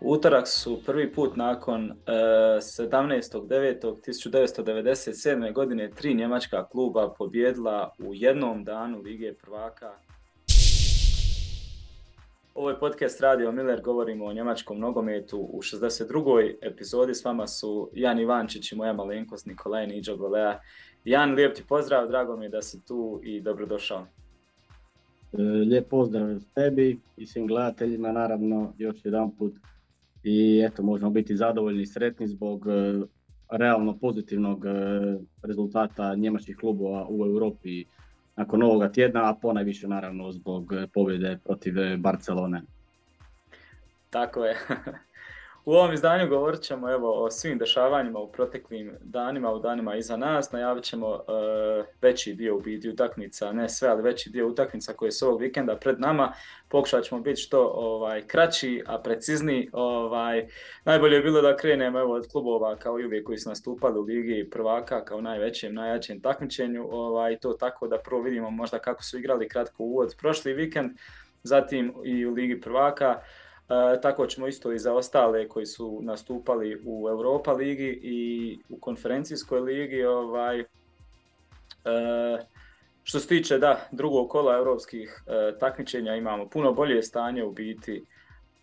Utorak su prvi put nakon uh, 17.9.1997. godine tri njemačka kluba pobjedila u jednom danu Lige prvaka. Ovo je podcast Radio Miller, govorimo o njemačkom nogometu u 62. epizodi. S vama su Jan Ivančić i moja malenkost Nikolaj Niđo Golea. Jan, lijep ti pozdrav, drago mi je da si tu i dobrodošao. E, lijep pozdrav tebi i svim gledateljima, naravno, još jedan put i eto možemo biti zadovoljni i sretni zbog e, realno pozitivnog e, rezultata njemačkih klubova u Europi nakon ovoga tjedna, a ponajviše naravno zbog pobjede protiv Barcelone. Tako je. U ovom izdanju govorit ćemo evo, o svim dešavanjima u proteklim danima, u danima iza nas. Najavit ćemo uh, veći dio u biti utakmica, ne sve, ali veći dio utakmica koje su ovog vikenda pred nama. Pokušat ćemo biti što ovaj, kraći, a precizni. Ovaj, najbolje je bilo da krenemo evo, od klubova kao i uvijek koji su nastupali u Ligi prvaka kao najvećem, najjačem takmičenju. Ovaj, to tako da prvo vidimo možda kako su igrali kratko uvod prošli vikend, zatim i u Ligi prvaka. E, tako ćemo isto i za ostale koji su nastupali u Europa ligi i u konferencijskoj ligi. Ovaj, e, što se tiče da, drugog kola europskih e, takmičenja imamo puno bolje stanje u biti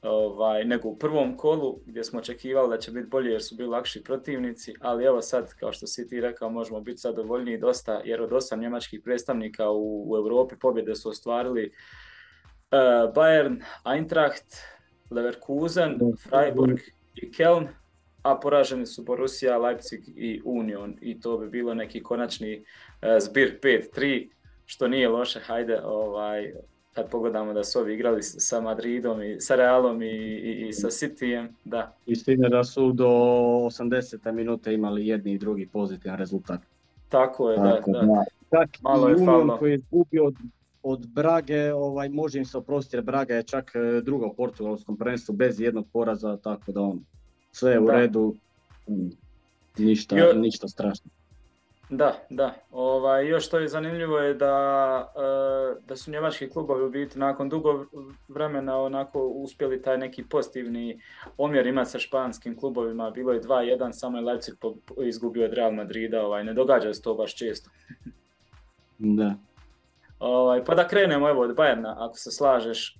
ovaj, nego u prvom kolu gdje smo očekivali da će biti bolje jer su bili lakši protivnici, ali evo sad, kao što si ti rekao, možemo biti zadovoljniji dosta jer od osam njemačkih predstavnika u, u Europi pobjede su ostvarili uh, Bayern, Eintracht, Leverkusen, Freiburg i Keln, a poraženi su Borussia, Leipzig i Union i to bi bilo neki konačni uh, zbir 5-3, što nije loše, hajde, ovaj, kad pogledamo da su ovi igrali sa Madridom i sa Realom i, i, i sa Cityjem, da. Istina da su do 80. minute imali jedni i drugi pozitivan rezultat. Tako je, Tako, da, da. da. Čak Malo je Union koji je izgubio od Brage, ovaj, može im se oprostiti jer Braga je čak e, druga u portugalskom prvenstvu bez jednog poraza, tako da on sve je u da. redu, ništa, jo, ništa strašno. Da, da. Ovaj, još što je zanimljivo je da, e, da su njemački klubovi u biti nakon dugo vremena onako uspjeli taj neki pozitivni omjer imati sa španskim klubovima. Bilo je 2-1, samo je Leipzig izgubio od Real Madrida. Ovaj, ne događa se to baš često. da. Ovaj, pa da krenemo evo od Bajerna, ako se slažeš,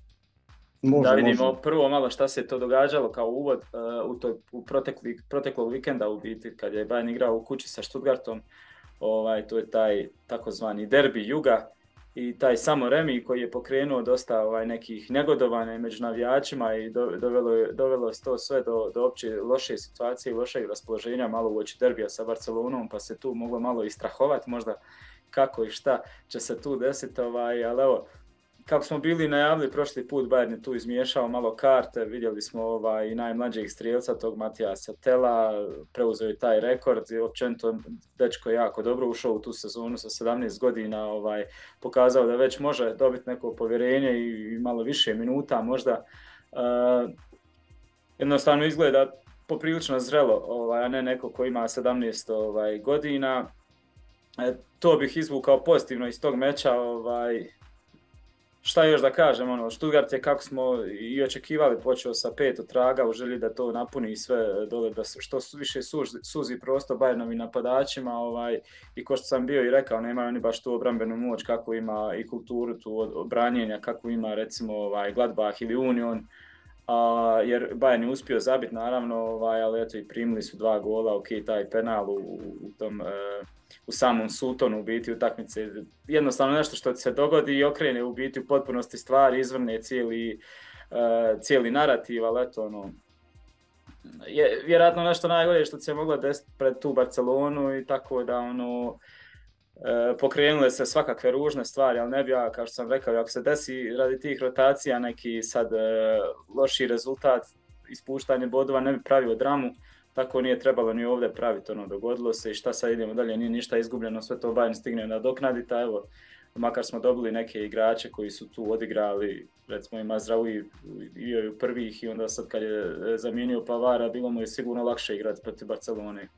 može, da vidimo može. prvo malo šta se to događalo kao uvod uh, u, toj, u protekli, proteklog vikenda u biti kad je Bayern igrao u kući sa Stuttgartom. Ovaj, to je taj takozvani derbi Juga i taj samo Remi koji je pokrenuo dosta ovaj, nekih negodovanja među navijačima i do, dovelo, je, dovelo to sve do, do opće loše situacije i lošeg raspoloženja malo uoči derbija sa Barcelonom pa se tu moglo malo istrahovati možda kako i šta će se tu desiti, ovaj, ali evo, kako smo bili najavili prošli put, Bayern je tu izmiješao malo karte, vidjeli smo ovaj, najmlađeg strijelca, tog Matija Satela, preuzeo je taj rekord i općenito dečko je jako dobro ušao u tu sezonu sa 17 godina, ovaj, pokazao da već može dobiti neko povjerenje i, i malo više minuta možda. Uh, jednostavno izgleda poprilično zrelo, ovaj, a ne neko ko ima 17 ovaj, godina. E, to bih izvukao pozitivno iz tog meča, ovaj, šta još da kažem, ono, Stuttgart je kako smo i očekivali počeo sa pet traga u želji da to napuni i sve dole, da se što više suzi, suzi prostor Bayernovim napadačima ovaj, i ko što sam bio i rekao, nemaju oni baš tu obrambenu moć kako ima i kulturu tu obranjenja, kako ima recimo ovaj, Gladbach ili Union, a, jer Bayern je uspio zabiti naravno, ovaj, ali eto i primili su dva gola, ok, taj penal u, u tom... E, u samom sutonu u biti utakmice. Jednostavno nešto što se dogodi i okrene u biti u potpunosti stvari, izvrne cijeli, uh, cijeli narativ, ali eto ono, je vjerojatno nešto najgore što se moglo desiti pred tu Barcelonu i tako da ono, e, pokrenule se svakakve ružne stvari, ali ne bi ja, kao što sam rekao, ako se desi radi tih rotacija neki sad e, loši rezultat, ispuštanje bodova, ne bi pravio dramu, tako nije trebalo ni ovdje praviti, ono, dogodilo se i šta sad idemo dalje, nije ništa izgubljeno, sve to Bayern stigne nadoknaditi, a evo, makar smo dobili neke igrače koji su tu odigrali, recimo ima Zdravi i u prvih i onda sad kad je e, zamijenio Pavara, bilo mu je sigurno lakše igrati protiv Barcelone.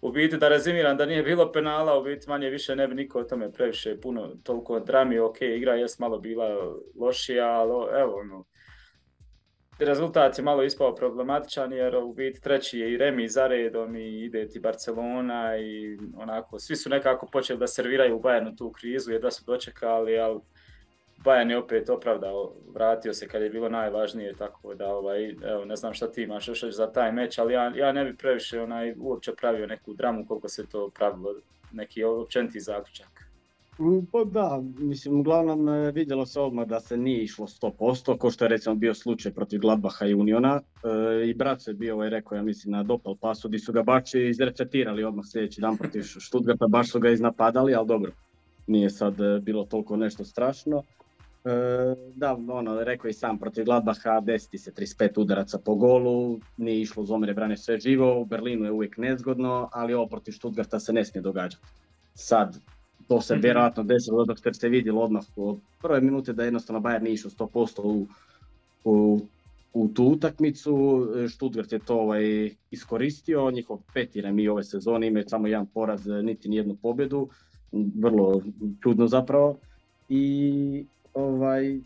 U biti da rezimiram da nije bilo penala, u biti manje više ne bi niko o tome previše puno, toliko drami, ok, igra jest malo bila lošija, ali evo, ono, rezultat je malo ispao problematičan jer u biti treći je i Remi za redom i ide ti Barcelona i onako svi su nekako počeli da serviraju u Bayernu tu krizu jer da su dočekali, ali Bayern je opet opravdao, vratio se kad je bilo najvažnije, tako da ovaj, evo, ne znam šta ti imaš još za taj meč, ali ja, ja ne bi previše onaj, uopće pravio neku dramu koliko se to pravilo, neki općeniti zaključak. Pa da, mislim, uglavnom e, vidjelo se odmah da se nije išlo 100%, ko što je recimo bio slučaj protiv Gladbaha i Uniona. E, I brat se bio ovaj rekao, ja mislim, na dopal pasu, di su ga baš izrecetirali odmah sljedeći dan protiv Stuttgarta, baš su ga iznapadali, ali dobro, nije sad e, bilo toliko nešto strašno. da, ono, rekao i sam protiv Gladbaha, desiti se 35 udaraca po golu, nije išlo zomire brane sve živo, u Berlinu je uvijek nezgodno, ali ovo protiv Stuttgarta se ne smije događati. Sad, to se mm-hmm. vjerojatno desilo dok ste vidjeli odmah od prve minute da jednostavno Bayern nije išao 100% u, u, u tu utakmicu. Stuttgart je to ovaj, iskoristio, njihov peti remi ove sezone imaju samo jedan poraz, niti nijednu pobjedu. Vrlo čudno zapravo. I ovaj,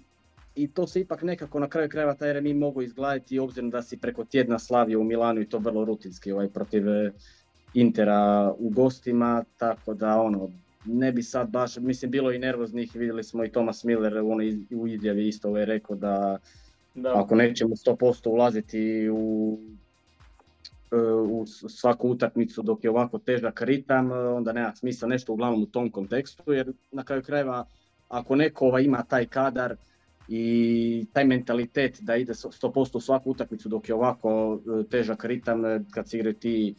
i to se ipak nekako na kraju krajeva taj remi mogu izgledati obzirom da si preko tjedna slavio u Milanu i to vrlo rutinski ovaj, protiv eh, Intera u gostima, tako da ono, ne bi sad baš, mislim bilo i nervoznih, vidjeli smo i Thomas Miller u, u izjavi isto je ovaj rekao da, da. ako nećemo 100% ulaziti u, e, u svaku utakmicu dok je ovako težak ritam, onda nema smisla nešto uglavnom u tom kontekstu, jer na kraju krajeva ako neko ovaj ima taj kadar i taj mentalitet da ide 100% u svaku utakmicu dok je ovako e, težak ritam, kad se igraju ti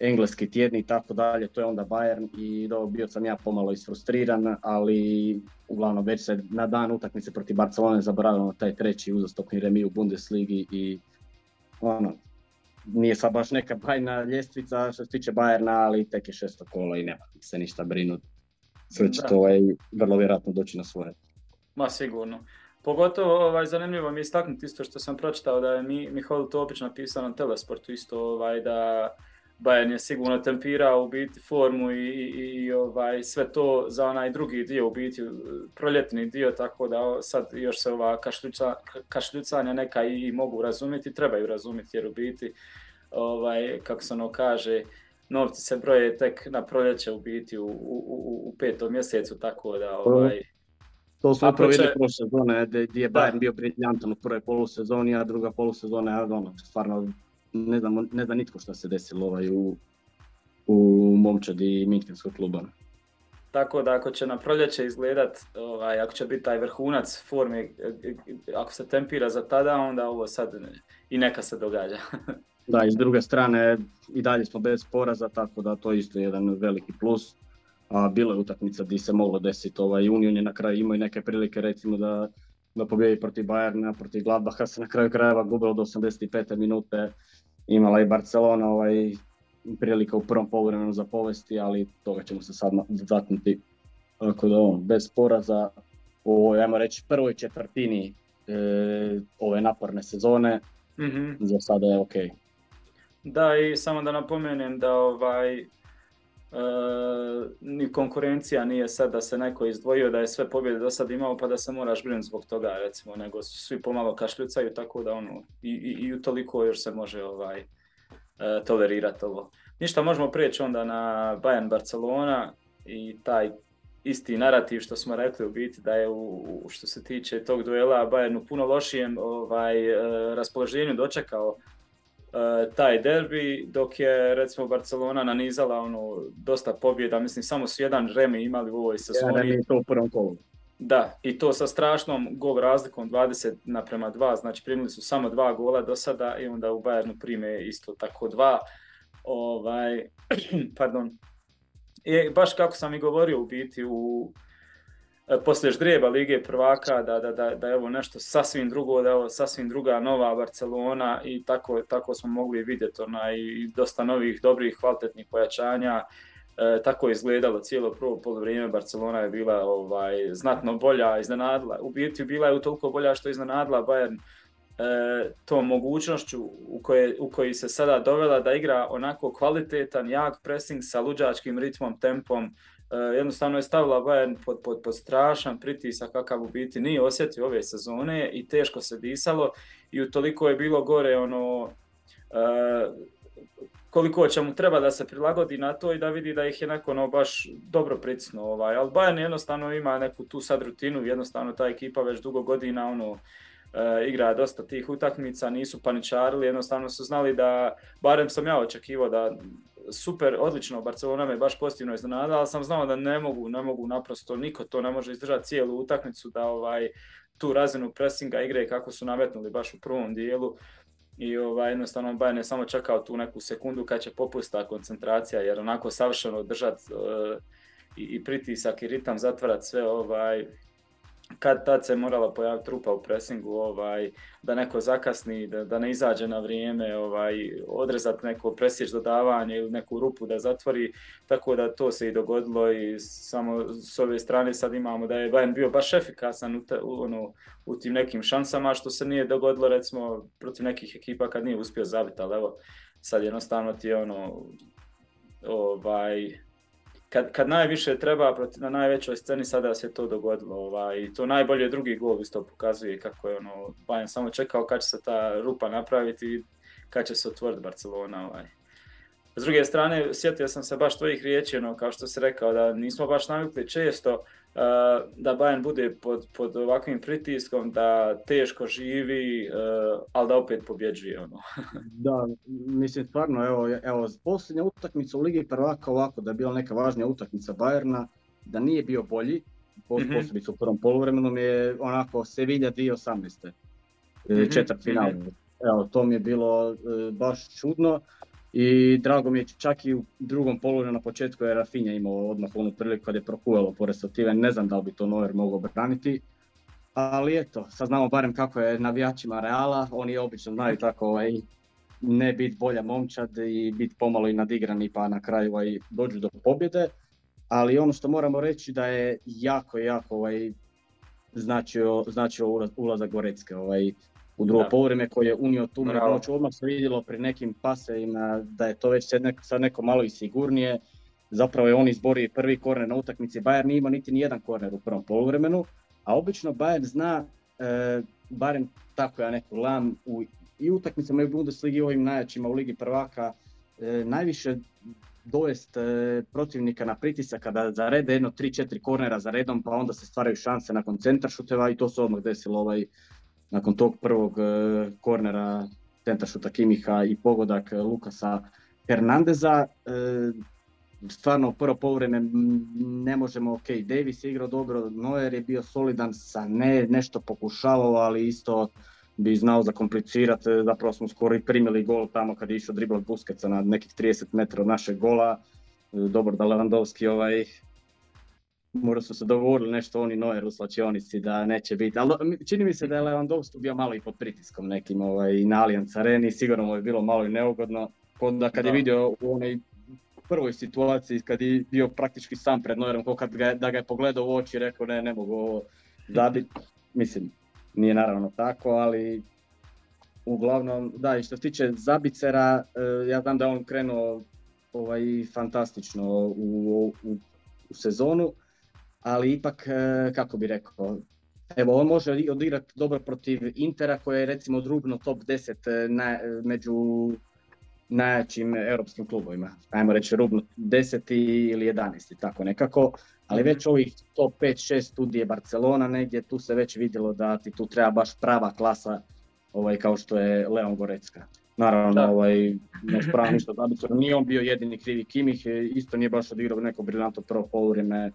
engleski tjedni i tako dalje, to je onda Bayern i do, bio sam ja pomalo isfrustriran, ali uglavnom već se na dan utakmice protiv Barcelone zaboravilo taj treći uzastopni remi u Bundesligi i ono, nije sad baš neka bajna ljestvica što se tiče Bayerna, ali tek je šesto kola i nema se ništa brinuti. Sve će to ovaj, vrlo vjerojatno doći na svoje. Ma sigurno. Pogotovo ovaj, zanimljivo mi je istaknuti isto što sam pročitao da je mi, Mihajlo Topić napisao na Telesportu isto ovaj, da Bayern je sigurno tempirao u biti formu i, i, i, ovaj, sve to za onaj drugi dio, u biti proljetni dio, tako da sad još se ova kašljuca, kašljucanja neka i, mogu razumjeti, trebaju razumjeti jer u biti, ovaj, kako se ono kaže, novci se broje tek na proljeće u biti u, u, u petom mjesecu, tako da ovaj, to smo upravo vidjeli prošle sezone, gdje je Bayern bio briljantan u prvoj polusezoni, a druga polusezona, ono, stvarno ne znam, ne zna nitko što se desilo ovaj u, u momčadi Minhenskog kluba. Tako da ako će na proljeće izgledat, ovaj, ako će biti taj vrhunac forme, ako se tempira za tada, onda ovo sad i neka se događa. da, i s druge strane i dalje smo bez poraza, tako da to je isto jedan veliki plus. A bilo je utakmica gdje se moglo desiti, ovaj, Union je na kraju imao i neke prilike recimo da, da pobjedi protiv Bayerna, protiv Gladbacha se na kraju krajeva gubilo do 85. minute imala i Barcelona ovaj, prilika u prvom poluvremenu za povesti, ali toga ćemo se sad zatnuti. Tako da on, bez poraza u, ajmo reći, prvoj četvrtini e, ove naporne sezone, mm za sada je ok. Da, i samo da napomenem da ovaj, ni konkurencija nije sad da se neko izdvojio da je sve pobjede do sad imao pa da se moraš brinuti zbog toga recimo nego svi pomalo kašljucaju tako da ono i, i, i utoliko još se može ovaj e, tolerirati ovo. Ništa možemo prijeći onda na Bayern Barcelona i taj isti narativ što smo rekli u biti da je u, što se tiče tog duela Bayern u puno lošijem ovaj, e, raspoloženju dočekao taj derbi, dok je recimo Barcelona nanizala ono, dosta pobjeda, mislim samo su jedan remi imali u ovoj sezoni. Remi to u prvom kolu. Da, i to sa strašnom gol razlikom 20 naprema 2, znači primili su samo dva gola do sada i onda u Bayernu prime isto tako dva. Ovaj, pardon. I baš kako sam i govorio u biti u poslije ždrijeba Lige prvaka da, da, da, da je ovo nešto sasvim drugo, da je ovo sasvim druga nova Barcelona i tako, tako smo mogli vidjeti ona, i dosta novih, dobrih, kvalitetnih pojačanja. E, tako je izgledalo cijelo prvo polovreme. Barcelona je bila ovaj, znatno bolja, iznenadila. U biti bila je toliko bolja što je iznenadila Bayern e, tom mogućnošću u, koje, u koji se sada dovela da igra onako kvalitetan, jak pressing sa luđačkim ritmom, tempom, jednostavno je stavila Bayern pod, pod, pod strašan pritisak kakav u biti nije osjetio ove sezone i teško se disalo i utoliko je bilo gore ono koliko će mu treba da se prilagodi na to i da vidi da ih je neko ono baš dobro pritisnuo. Ovaj. Ali Bayern jednostavno ima neku tu sad rutinu, jednostavno ta ekipa već dugo godina ono, e, igra dosta tih utakmica, nisu paničarili, jednostavno su znali da, barem sam ja očekivao da super, odlično, Barcelona me baš pozitivno iznenadala, ali sam znao da ne mogu, ne mogu naprosto, niko to ne može izdržati cijelu utakmicu da ovaj tu razinu pressinga igre kako su nametnuli baš u prvom dijelu i ovaj, jednostavno Bayern je samo čekao tu neku sekundu kad će popustiti koncentracija jer onako savršeno držati uh, i, i, pritisak i ritam zatvarati sve ovaj, kad tad se morala pojaviti trupa u presingu, ovaj, da neko zakasni, da, da ne izađe na vrijeme, ovaj, odrezati neko presjeć dodavanje ili neku rupu da zatvori, tako da to se i dogodilo i samo s ove strane sad imamo da je Bayern bio baš efikasan u, te, u, ono, u tim nekim šansama, što se nije dogodilo recimo protiv nekih ekipa kad nije uspio zabiti, ali evo sad jednostavno ti je ono ovaj, kad, kad najviše treba na najvećoj sceni sada se to dogodilo ovaj, i to najbolje drugi gol isto pokazuje kako je ono Bayern samo čekao kad će se ta rupa napraviti i kad će se otvoriti Barcelona ovaj. S druge strane, sjetio sam se baš tvojih riječi, ono, kao što si rekao, da nismo baš navikli često da Bayern bude pod, pod ovakvim pritiskom, da teško živi, ali da opet pobjeđuje. Ono. da, mislim stvarno, evo, evo posljednja utakmica u Ligi prvaka ovako, da je bila neka važnija utakmica Bayerna, da nije bio bolji, mhm. posebice u prvom poluvremenu je onako Sevilla 2018. Mm-hmm. četvrt final. Mhm. Evo, to mi je bilo e, baš čudno. I drago mi je čak i u drugom položaju na početku je Rafinha imao odmah onu priliku kad je prokuvalo po Ne znam da li bi to Neuer mogao braniti. Ali eto, sad znamo barem kako je navijačima Reala. Oni obično znaju tako ovaj, ne biti bolja momčad i biti pomalo i nadigrani pa na kraju ovaj, dođu do pobjede. Ali ono što moramo reći da je jako, jako ovaj, značio, značio ulazak Gorecke. Ovaj, u drugo povreme koji je unio tu moć. Odmah se vidjelo pri nekim pasevima da je to već sad neko malo i sigurnije. Zapravo je on izborio prvi korner na utakmici. Bayern nije imao niti nijedan korner u prvom poluvremenu, a obično Bayern zna, e, barem tako ja neko gledam, u, i utakmicama i u Bundesligi i ovim najjačima u Ligi prvaka, e, najviše dovest e, protivnika na pritisak kada zarede jedno 3-4 kornera za redom, pa onda se stvaraju šanse nakon centar i to se odmah desilo ovaj, nakon tog prvog e, kornera šuta Kimiha i pogodak e, Lukasa Hernandeza. E, stvarno prvo povreme ne možemo, ok, Davis je igrao dobro, Neuer je bio solidan sa ne, nešto pokušavao, ali isto bi znao zakomplicirati, zapravo smo skoro i primili gol tamo kad je išao driblat Buskeca na nekih 30 metara od našeg gola. Dobro da Lewandowski ovaj, možda su se dogovorili nešto oni Neuer u slačionici da neće biti, ali čini mi se da je Lewandowski bio malo i pod pritiskom nekim ovaj, na Allianz Areni, sigurno mu je bilo malo i neugodno, da kad je vidio u onoj prvoj situaciji kad je bio praktički sam pred Neuerom, kad ga, da ga je pogledao u oči i rekao ne, ne mogu ovo zabiti, mislim, nije naravno tako, ali uglavnom, da, i što se tiče Zabicera, eh, ja znam da je on krenuo ovaj, fantastično u, u, u sezonu, ali ipak, e, kako bi rekao, evo on može odigrati dobro protiv Intera koji je recimo drugno top 10 e, na, među najjačim europskim klubovima. Ajmo reći rubno 10. ili 11. tako nekako. Ali već ovih top 5-6 studije Barcelona negdje, tu se već vidjelo da ti tu treba baš prava klasa ovaj, kao što je Leon Gorecka. Naravno, da. ovaj, ne spravo ništa da nije on bio jedini krivi Kimih, isto nije baš odigrao neko briljantno prvo poluvreme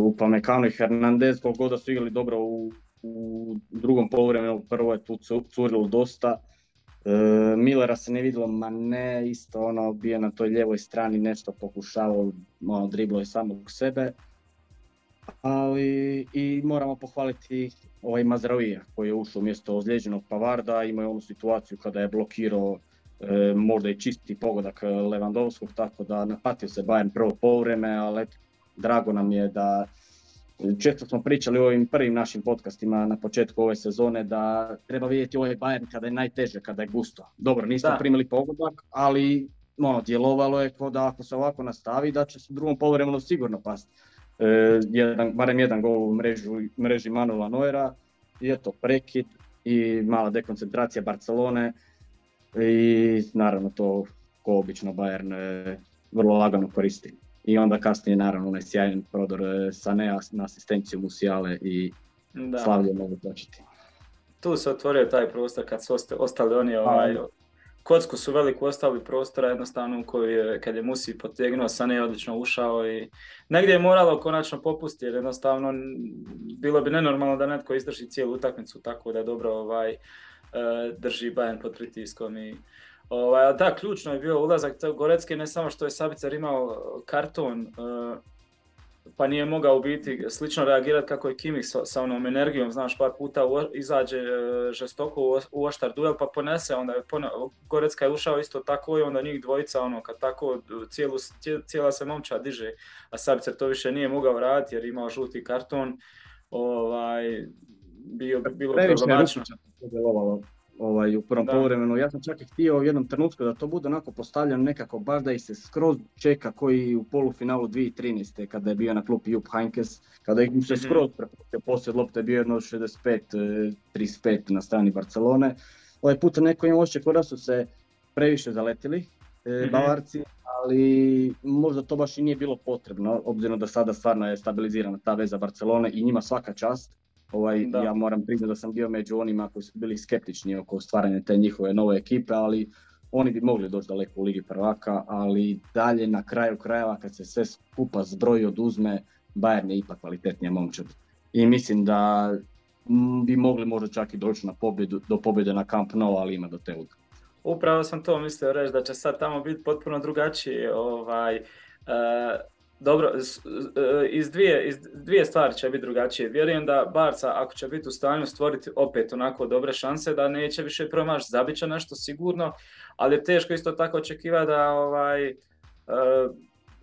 u Pamekano i Hernandez, koliko da su igrali dobro u, u drugom poluvremenu, prvo je tu curilo dosta. E, Millera se ne vidjelo, ma ne, isto ono, bio na toj ljevoj strani, nešto pokušavao, ono, driblo je samog sebe. Ali i moramo pohvaliti ovaj Mazravija koji je ušao umjesto ozlijeđenog Pavarda, imao je onu situaciju kada je blokirao e, možda i čisti pogodak Levandovskog, tako da napatio se Bayern prvo povreme, ali drago nam je da često smo pričali u ovim prvim našim podcastima na početku ove sezone da treba vidjeti ovaj Bayern kada je najteže, kada je gusto. Dobro, nismo primili pogodak, ali ono, djelovalo je kao da ako se ovako nastavi da će se drugom poluvremenu sigurno pasti. E, jedan, barem jedan gol u mrežu, mreži Manuela Noera i eto prekid i mala dekoncentracija Barcelone i naravno to ko obično Bayern e, vrlo lagano koristi. I onda kasnije naravno onaj sjajan prodor e, Sanea na asistenciju Musiale i da. slavlje mogu početi. Tu se otvorio taj prostor kad su ostali oni ovaj, kocku su veliko ostavili prostora jednostavno koji je, kad je Musi potegnuo, Sane je odlično ušao i negdje je moralo konačno popustiti jer jednostavno bilo bi nenormalno da netko izdrži cijelu utakmicu tako da dobro ovaj, e, drži Bayern pod pritiskom i Ovaj, da, ključno je bio ulazak Gorecke, ne samo što je Sabicar imao karton, e, pa nije mogao biti slično reagirati kako je Kimik sa, sa onom energijom, znaš, par puta izađe e, žestoko u, oštar duel pa ponese, onda je Gorecka je ušao isto tako i onda njih dvojica, ono, kad tako cijelu, cijela se momča diže, a Sabicar to više nije mogao raditi jer imao žuti karton, ovaj, bio, bilo problematično ovaj, u prvom poluvremenu. Ja sam čak i htio u jednom trenutku da to bude onako postavljeno nekako baš da ih se skroz čeka koji u polufinalu 2013. kada je bio na klupi Jupp Heinkes, kada ih se mhm. skroz prepustio poslije lopte je bio jedno 65-35 e, na strani Barcelone. Ovaj puta neko im ošće da su se previše zaletili mm Bavarci, ali možda to baš i nije bilo potrebno, obzirom da sada stvarno je stabilizirana ta veza Barcelone i njima svaka čast. Ovaj, ja moram priznati da sam bio među onima koji su bili skeptični oko stvaranja te njihove nove ekipe, ali oni bi mogli doći daleko u Ligi prvaka, ali dalje na kraju krajeva kad se sve skupa zbroji oduzme, Bayern je ipak kvalitetnija momčad. I mislim da bi mogli možda čak i doći na pobjedu, do pobjede na Camp Nou, ali ima do te Upravo sam to mislio reći da će sad tamo biti potpuno drugačije. Ovaj, uh dobro, e, iz dvije, iz dvije stvari će biti drugačije. Vjerujem da Barca, ako će biti u stanju stvoriti opet onako dobre šanse, da neće više promaš, zabit će nešto sigurno, ali je teško isto tako očekivati da ovaj, e,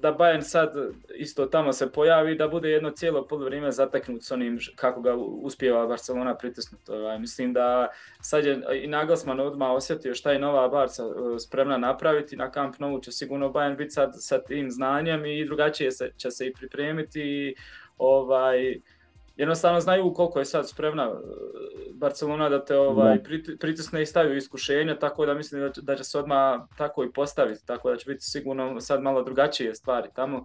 da Bayern sad isto tamo se pojavi da bude jedno cijelo vrijeme zateknut s onim kako ga uspijeva Barcelona pritisnuti. Ovaj. Mislim da sad je i Nagelsmann odmah osjetio šta je nova Barca e, spremna napraviti. Na Camp Nou će sigurno Bayern biti sad sa tim znanjem i drugačije se, će se i pripremiti. I, ovaj, jednostavno znaju koliko je sad spremna e, Barcelona da te ovaj, pritisne i stavi u iskušenje, tako da mislim da će, da će se odmah tako i postaviti, tako da će biti sigurno sad malo drugačije stvari tamo.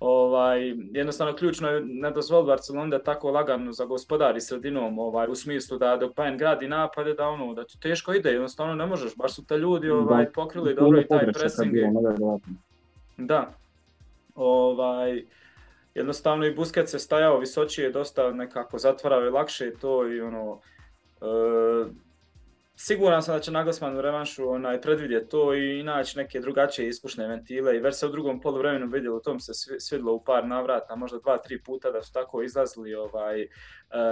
Ovaj, jednostavno ključno je ne dozvoli Barcelona da tako lagano zagospodari sredinom ovaj, u smislu da dok Bayern gradi napade da ono da to teško ide, jednostavno ne možeš, baš su te ljudi ovaj, pokrili dobro i taj pressing. Da. Ovaj, jednostavno i Busquets se stajao visočije, dosta nekako zatvarao i lakše to i ono, e, siguran sam da će Nagelsmann u revanšu onaj, predvidjeti to i naći neke drugačije ispušne ventile i već se u drugom poluvremenu vidjelo, u tom se svidlo u par navrata, možda dva, tri puta da su tako izlazili ovaj, e,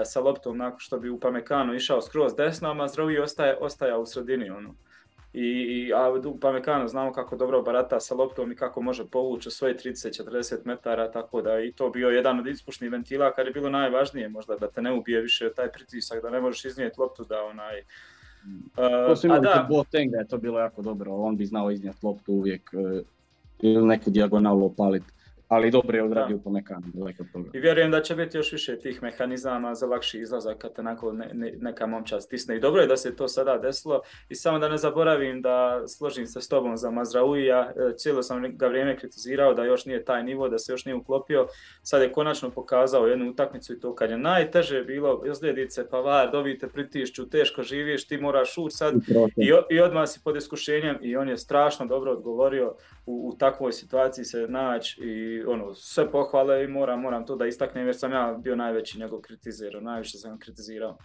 sa loptom nakon što bi u Pamekano išao skroz desno, a Mazrovi ostaje, ostaja u sredini. Ono i, a Pamekano znamo kako dobro barata sa loptom i kako može povući svoje 30-40 metara, tako da i to bio jedan od ispušnih ventila kad je bilo najvažnije možda da te ne ubije više taj pritisak, da ne možeš iznijeti loptu da onaj... Uh, to su imali da, Botenga je to bilo jako dobro, on bi znao iznijeti loptu uvijek uh, ili neku dijagonalu opaliti ali dobro je odradio po mekanu, daleko toga. I vjerujem da će biti još više tih mehanizama za lakši izlazak kad te ne, ne, neka momčad stisne. I dobro je da se to sada desilo i samo da ne zaboravim da složim se s tobom za Mazrauija, e, cijelo sam ga vrijeme kritizirao da još nije taj nivo, da se još nije uklopio. Sad je konačno pokazao jednu utakmicu i to kad je najteže bilo, izgledice, pa var, dobite pritišću, teško živiš, ti moraš ući sad i, i odmah si pod iskušenjem i on je strašno dobro odgovorio u, u takvoj situaciji se naći i ono, sve pohvale i moram, moram to da istaknem jer sam ja bio najveći njegov kritizirao, najviše sam kritizirao.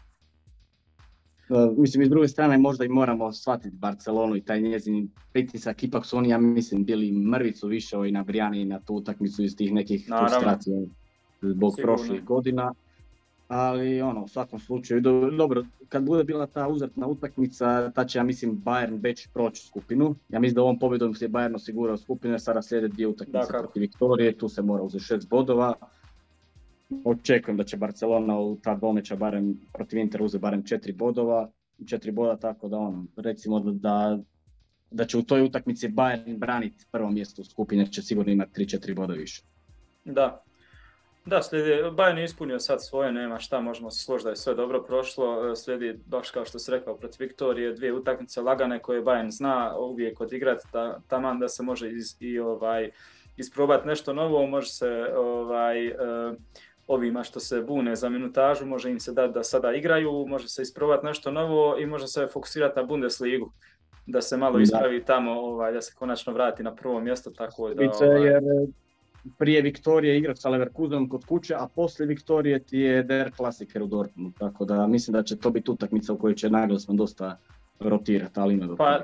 Uh, mislim, s druge strane možda i moramo shvatiti Barcelonu i taj njezin pritisak, ipak su oni, ja mislim, bili mrvicu više i na Brijani i na tu utakmicu iz tih nekih frustracija zbog prošlih godina ali ono, u svakom slučaju, dobro, kad bude bila ta uzratna utakmica, ta će, ja mislim, Bayern već proći skupinu. Ja mislim da ovom pobjedom se Bayern osigurao skupinu, sada slijede dvije utakmice protiv Viktorije, tu se mora uzeti šest bodova. Očekujem da će Barcelona u ta dvomeća barem protiv Intera uzeti barem četiri bodova, četiri boda, tako da ono, recimo da, da će u toj utakmici Bayern braniti prvo mjesto u skupini, će sigurno imati 3-4 boda više. Da, da, slijedi, Bayern je ispunio sad svoje, nema šta, možemo se složiti da je sve dobro prošlo. Slijedi, baš kao što si rekao, protiv Viktorije, dvije utakmice lagane koje Bayern zna uvijek odigrati, da, taman da se može iz, i ovaj, isprobati nešto novo, može se ovaj, eh, ovima što se bune za minutažu, može im se dati da sada igraju, može se isprobati nešto novo i može se fokusirati na Bundesligu da se malo ispravi tamo, ovaj, da se konačno vrati na prvo mjesto. Tako da, ovaj... jer prije Viktorije igra sa Leverkusenom kod kuće, a poslije Viktorije ti je Der Klasiker u Dortmundu, tako da mislim da će to biti utakmica u kojoj će naglasno dosta rotirati, ali ima Pa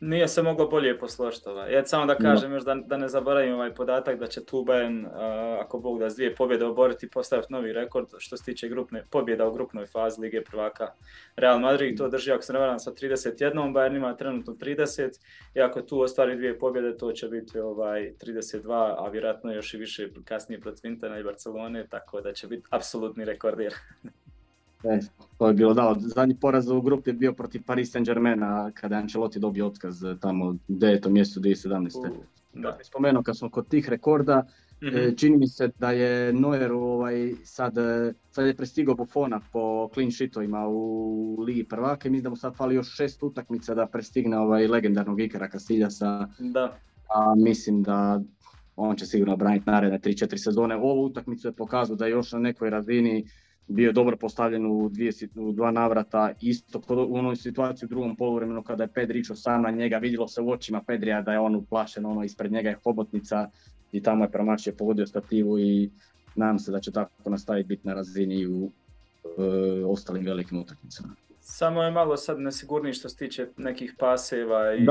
nije se moglo bolje posložiti ovaj. Ja samo da kažem još da, da ne zaboravim ovaj podatak da će tu Bayern, ako Bog da s dvije pobjede oboriti, postaviti novi rekord što se tiče grupne, pobjeda u grupnoj fazi Lige prvaka. Real Madrid to drži, ako se ne varam, sa 31, Bayern ima trenutno 30 i ako tu ostvari dvije pobjede, to će biti ovaj 32, a vjerojatno još i više kasnije protiv Intena i Barcelone, tako da će biti apsolutni rekordir. E, to je bilo, da, zadnji poraz u grupi je bio protiv Paris Saint-Germaina kada je Ancelotti dobio otkaz tamo u 9. mjesecu 2017. Uh, da. bih spomenuo kad smo kod tih rekorda, mm čini mi se da je Neuer ovaj, sad, e, sad je prestigao Buffona po clean sheetovima u Ligi prvaka i mislim da mu sad fali još šest utakmica da prestigne ovaj legendarnog Ikara Castillasa. Da. A mislim da on će sigurno braniti naredne 3-4 sezone. Ovu utakmicu je pokazao da je još na nekoj razini bio je dobro postavljen u, dvije, u dva navrata, isto u onoj situaciji u drugom poluvremenu kada je Pedri išao sam na njega, vidjelo se u očima Pedrija da je on uplašen, ono ispred njega je hobotnica i tamo je promašio pogodio stativu i nadam se da će tako nastaviti biti na razini u e, ostalim velikim utakmicama. Samo je malo sad nesigurniji što se tiče nekih paseva i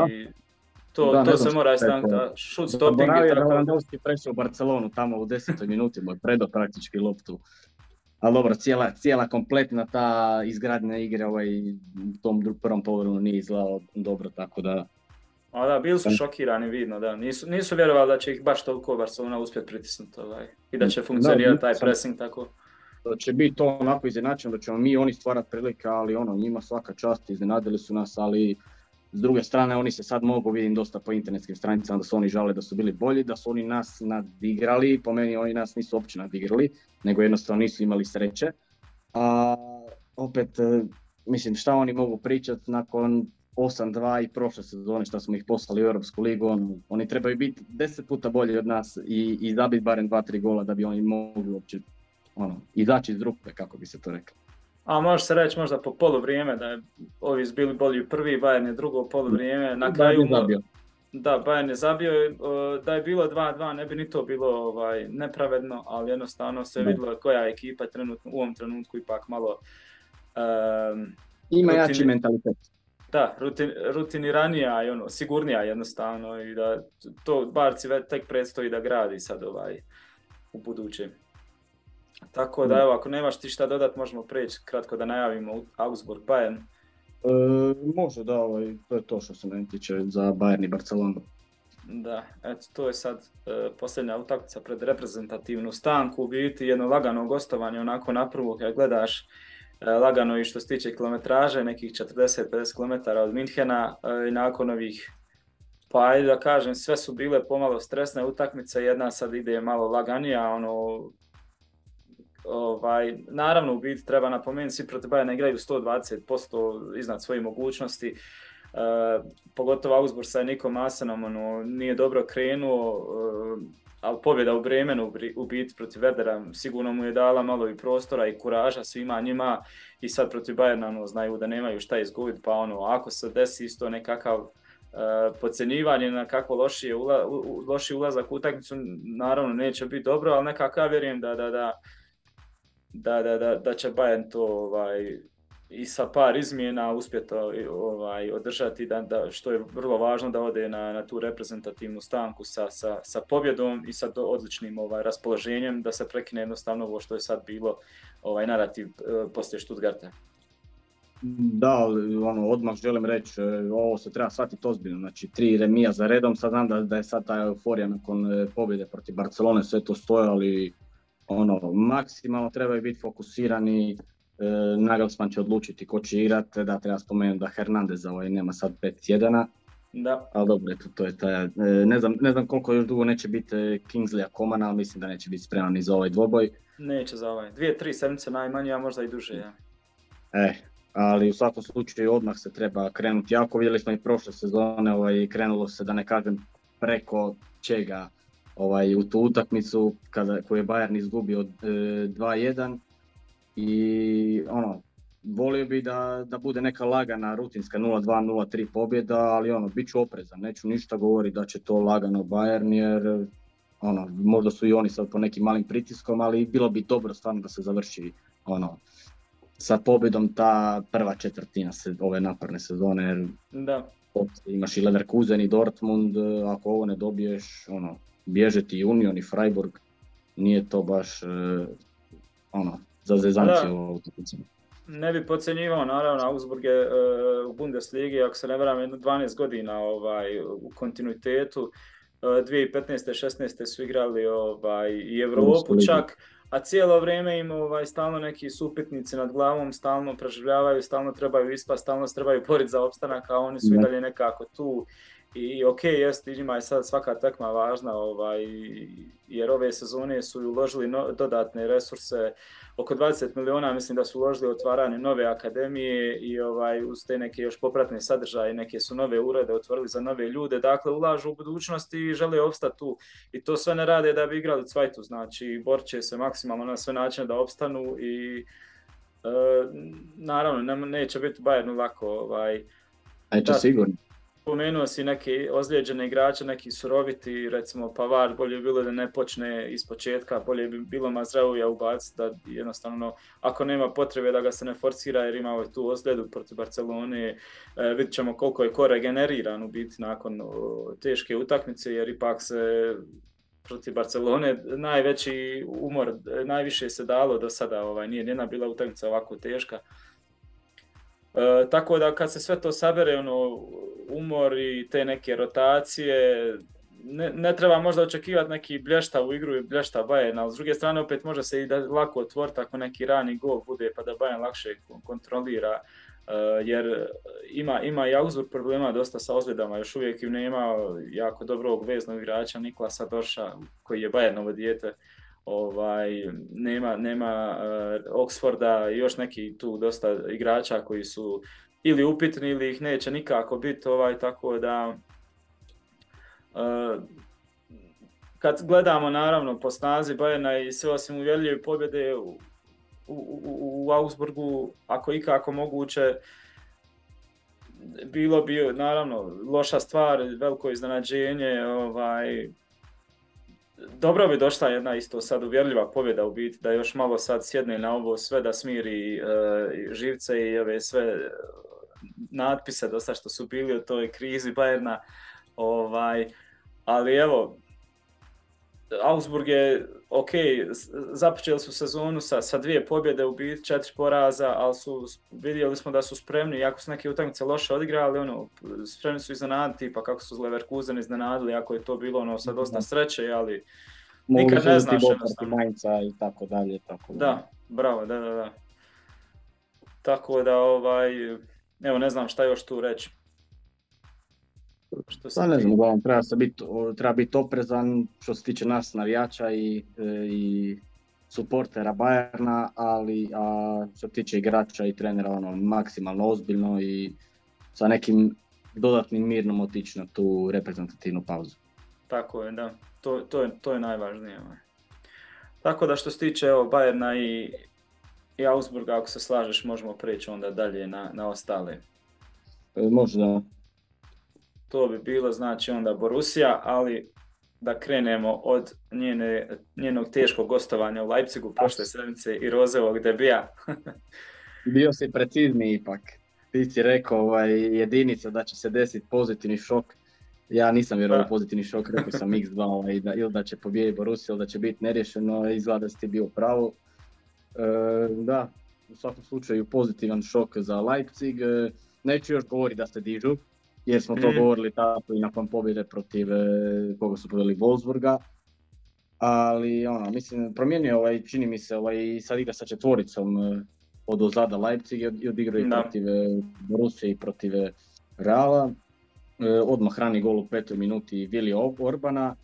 to, to se mora staviti, šut stopping i tako. Da Lewandowski prešao u Barcelonu tamo u desetoj minuti, moj predo praktički loptu ali dobro, cijela, cijela kompletna ta izgradnja igre ovaj, u tom prvom polovremenu nije izgledala dobro, tako da... A da, bili su šokirani vidno, da. Nisu, nisu vjerovali da će ih baš toliko Barcelona uspjeti pritisnuti ovaj, i da će funkcionirati taj pressing tako. Da će biti to onako iznenačeno, da ćemo mi oni stvarati prilike, ali ono, njima svaka čast, iznenadili su nas, ali s druge strane, oni se sad mogu, vidim dosta po internetskim stranicama da su oni žale da su bili bolji, da su oni nas nadigrali, po meni oni nas nisu uopće nadigrali, nego jednostavno nisu imali sreće. A opet, e, mislim, šta oni mogu pričati nakon 8-2 i prošle sezone što smo ih poslali u Europsku ligu, on, oni trebaju biti deset puta bolji od nas i, i zabiti barem 2-3 gola da bi oni mogli uopće ono, izaći iz grupe, kako bi se to reklo. A može se reći možda po polu vrijeme da je ovi bili bolji prvi, Bayern je drugo polu vrijeme. Na kraju, je zabio. Da, Bayern je zabio. Da je bilo 2-2 ne bi ni to bilo ovaj, nepravedno, ali jednostavno se vidjelo koja ekipa trenutno, u ovom trenutku ipak malo... Um, Ima rutini, jači mentalitet. Da, rutin, rutiniranija i ono, sigurnija jednostavno i da to Barci tek predstoji da gradi sad ovaj, u budućem. Tako da evo, ako nemaš ti šta dodat, možemo preći kratko da najavimo Augsburg Bayern. E, može da, ovaj, to je to što se meni tiče za Bayern i Barcelonu. Da, eto to je sad e, posljednja utakmica pred reprezentativnu stanku, u biti jedno lagano gostovanje onako na prvu kad gledaš e, lagano i što se tiče kilometraže, nekih 40-50 km od Minhena e, i nakon ovih pa ajde da kažem, sve su bile pomalo stresne utakmice, jedna sad ide malo laganija, ono, Ovaj, naravno, u biti treba napomenuti, svi protiv Bayerna igraju 120% iznad svojih mogućnosti. E, pogotovo Augsburg sa Nikom Asenom ono, nije dobro krenuo, e, ali pobjeda u Bremenu u biti protiv Verdera sigurno mu je dala malo i prostora i kuraža svima njima i sad protiv Bayerna ono, znaju da nemaju šta izgubiti, pa ono, ako se desi isto nekakav uh, podcenjivanje na kako loši, ula, loši ulazak u utakmicu, naravno neće biti dobro, ali nekako ja vjerujem da, da, da da, da, da, da će Bayern to ovaj, i sa par izmjena uspjeti ovaj, održati, da, da, što je vrlo važno da ode na, na tu reprezentativnu stanku sa, sa, sa pobjedom i sa odličnim ovaj, raspoloženjem, da se prekine jednostavno ovo što je sad bilo ovaj narativ eh, poslije Stuttgarta. Da, ono, odmah želim reći, e, ovo se treba shvatiti ozbiljno, znači tri remija za redom, sad znam da, da je sad ta euforija nakon e, pobjede protiv Barcelone, sve to stoje, ali ono, maksimalno trebaju biti fokusirani, e, Nagelsmann će odlučiti ko će igrati, da treba spomenuti da Hernandez ovaj, nema sad pet tjedana, Da. Ali dobro, eto, to je taj, ne znam, ne znam koliko još dugo neće biti Kingsley Komana, ali mislim da neće biti spreman ni za ovaj dvoboj. Neće za ovaj, dvije, tri sedmice najmanje, a možda i duže. Ja. E, ali u svakom slučaju odmah se treba krenuti jako. Vidjeli smo i prošle sezone, ovaj, krenulo se da ne kažem preko čega ovaj, u tu utakmicu kada, koju je Bayern izgubio e, 2-1 i ono, volio bi da, da bude neka lagana rutinska 0-2, 0-3 pobjeda, ali ono, bit ću oprezan, neću ništa govoriti da će to lagano Bayern jer ono, možda su i oni sad po nekim malim pritiskom, ali bilo bi dobro stvarno da se završi ono, sa pobjedom ta prva četvrtina se, ove naporne sezone. Jer da. Imaš i Leverkusen i Dortmund, ako ovo ne dobiješ, ono, bježe ti Union i Freiburg, nije to baš e, ono, za zezanciju Ne bi podcjenjivao, naravno, Augsburg je e, u Bundesligi, ako se ne varam, 12 godina ovaj, u kontinuitetu. 2015. 16. su igrali ovaj, i Europu čak, a cijelo vrijeme im ovaj, stalno neki supitnici nad glavom, stalno preživljavaju, stalno trebaju ispast, stalno se trebaju boriti za opstanak, a oni su i dalje nekako tu. I ok, jest, njima je sad svaka tekma važna, ovaj, jer ove sezone su uložili dodatne resurse oko 20 miliona mislim da su uložili otvaranje nove akademije i ovaj, uz te neke još popratne sadržaje, neke su nove urede otvorili za nove ljude, dakle ulažu u budućnosti i žele opstati tu. I to sve ne rade da bi igrali cvajtu, znači borće se maksimalno na sve načine da opstanu i e, naravno ne, neće biti Bayernu lako. Ovaj, Neće sigurno. Spomenuo si neke ozlijeđene igrače, neki suroviti, recimo Pavar, bolje bi bilo da ne počne iz početka, bolje bi bilo Mazrauja ubaciti da jednostavno, ako nema potrebe da ga se ne forcira jer ima ovaj tu ozljedu protiv Barcelone, e, vidit ćemo koliko je ko regeneriran u biti nakon teške utakmice jer ipak se protiv Barcelone najveći umor, najviše se dalo do sada, ovaj, nije njena bila utakmica ovako teška. E, tako da kad se sve to sabere, ono, umor i te neke rotacije, ne, ne treba možda očekivati neki blješta u igru i blješta Bayern, ali s druge strane opet može se i da lako otvoriti ako neki rani gol bude pa da Bayern lakše kontrolira. Uh, jer ima, ima i Augsburg problema dosta sa ozljedama, još uvijek im nema jako dobrog veznog igrača Niklasa Dorša koji je Bayernovo dijete ovaj, nema, nema uh, Oxforda i još neki tu dosta igrača koji su ili upitni ili ih neće nikako biti, ovaj, tako da uh, kad gledamo naravno po snazi Bayerna i sve osim uvjerljive pobjede u, u, u, u Augsburgu, ako ikako moguće, bilo bi naravno loša stvar, veliko iznenađenje, ovaj, dobro bi došla jedna isto sad uvjerljiva pobjeda u biti, da još malo sad sjedne na ovo sve, da smiri uh, živce i ove sve natpise dosta što su bili u toj krizi Bayerna. Ovaj, ali evo, Augsburg je, ok, započeli su sezonu sa, sa dvije pobjede u biti, četiri poraza, ali su, vidjeli smo da su spremni, iako su neke utakmice loše odigrali, ono, spremni su iznenaditi, pa kako su Leverkusen iznenadili, ako je to bilo ono, sa dosta sreće, ali nikad ne znaš i tako dalje, tako da. Da, bravo, da, da, da. Tako da, ovaj, evo, ne znam šta još tu reći. Što pa ne znam, uglavnom treba, se biti, treba biti oprezan što se tiče nas navijača i, e, i suportera Bajerna, ali a, što se tiče igrača i trenera ono, maksimalno ozbiljno i sa nekim dodatnim mirnom otići na tu reprezentativnu pauzu. Tako je, da. To, to, je, to je najvažnije. Ovaj. Tako da što se tiče evo, Bajerna i, i Augsburga, ako se slažeš, možemo preći onda dalje na, na ostale. E, može da to bi bilo znači onda Borussia, ali da krenemo od njene, njenog teškog gostovanja u Leipzigu prošle sedmice i Rozevog debija. Bio si precizni ipak. Ti si rekao ovaj, jedinica da će se desiti pozitivni šok. Ja nisam vjerovao pozitivni šok, rekao sam x2 ovaj, da, ili da će pobijediti Borussia ili da će biti nerješeno, izgleda da si ti bio pravo. E, da, u svakom slučaju pozitivan šok za Leipzig. E, neću još govoriti da se dižu, jer smo to mm. govorili tako i nakon pobjede protiv e, koga su poveli Wolfsburga. Ali ono, mislim, promijenio ovaj, čini mi se, ovaj, sad igra sa četvoricom e, od ozada Leipzig i odigrao i protiv e, Borussia i protiv Reala. odmah hrani gol u petoj minuti Vili Orbana,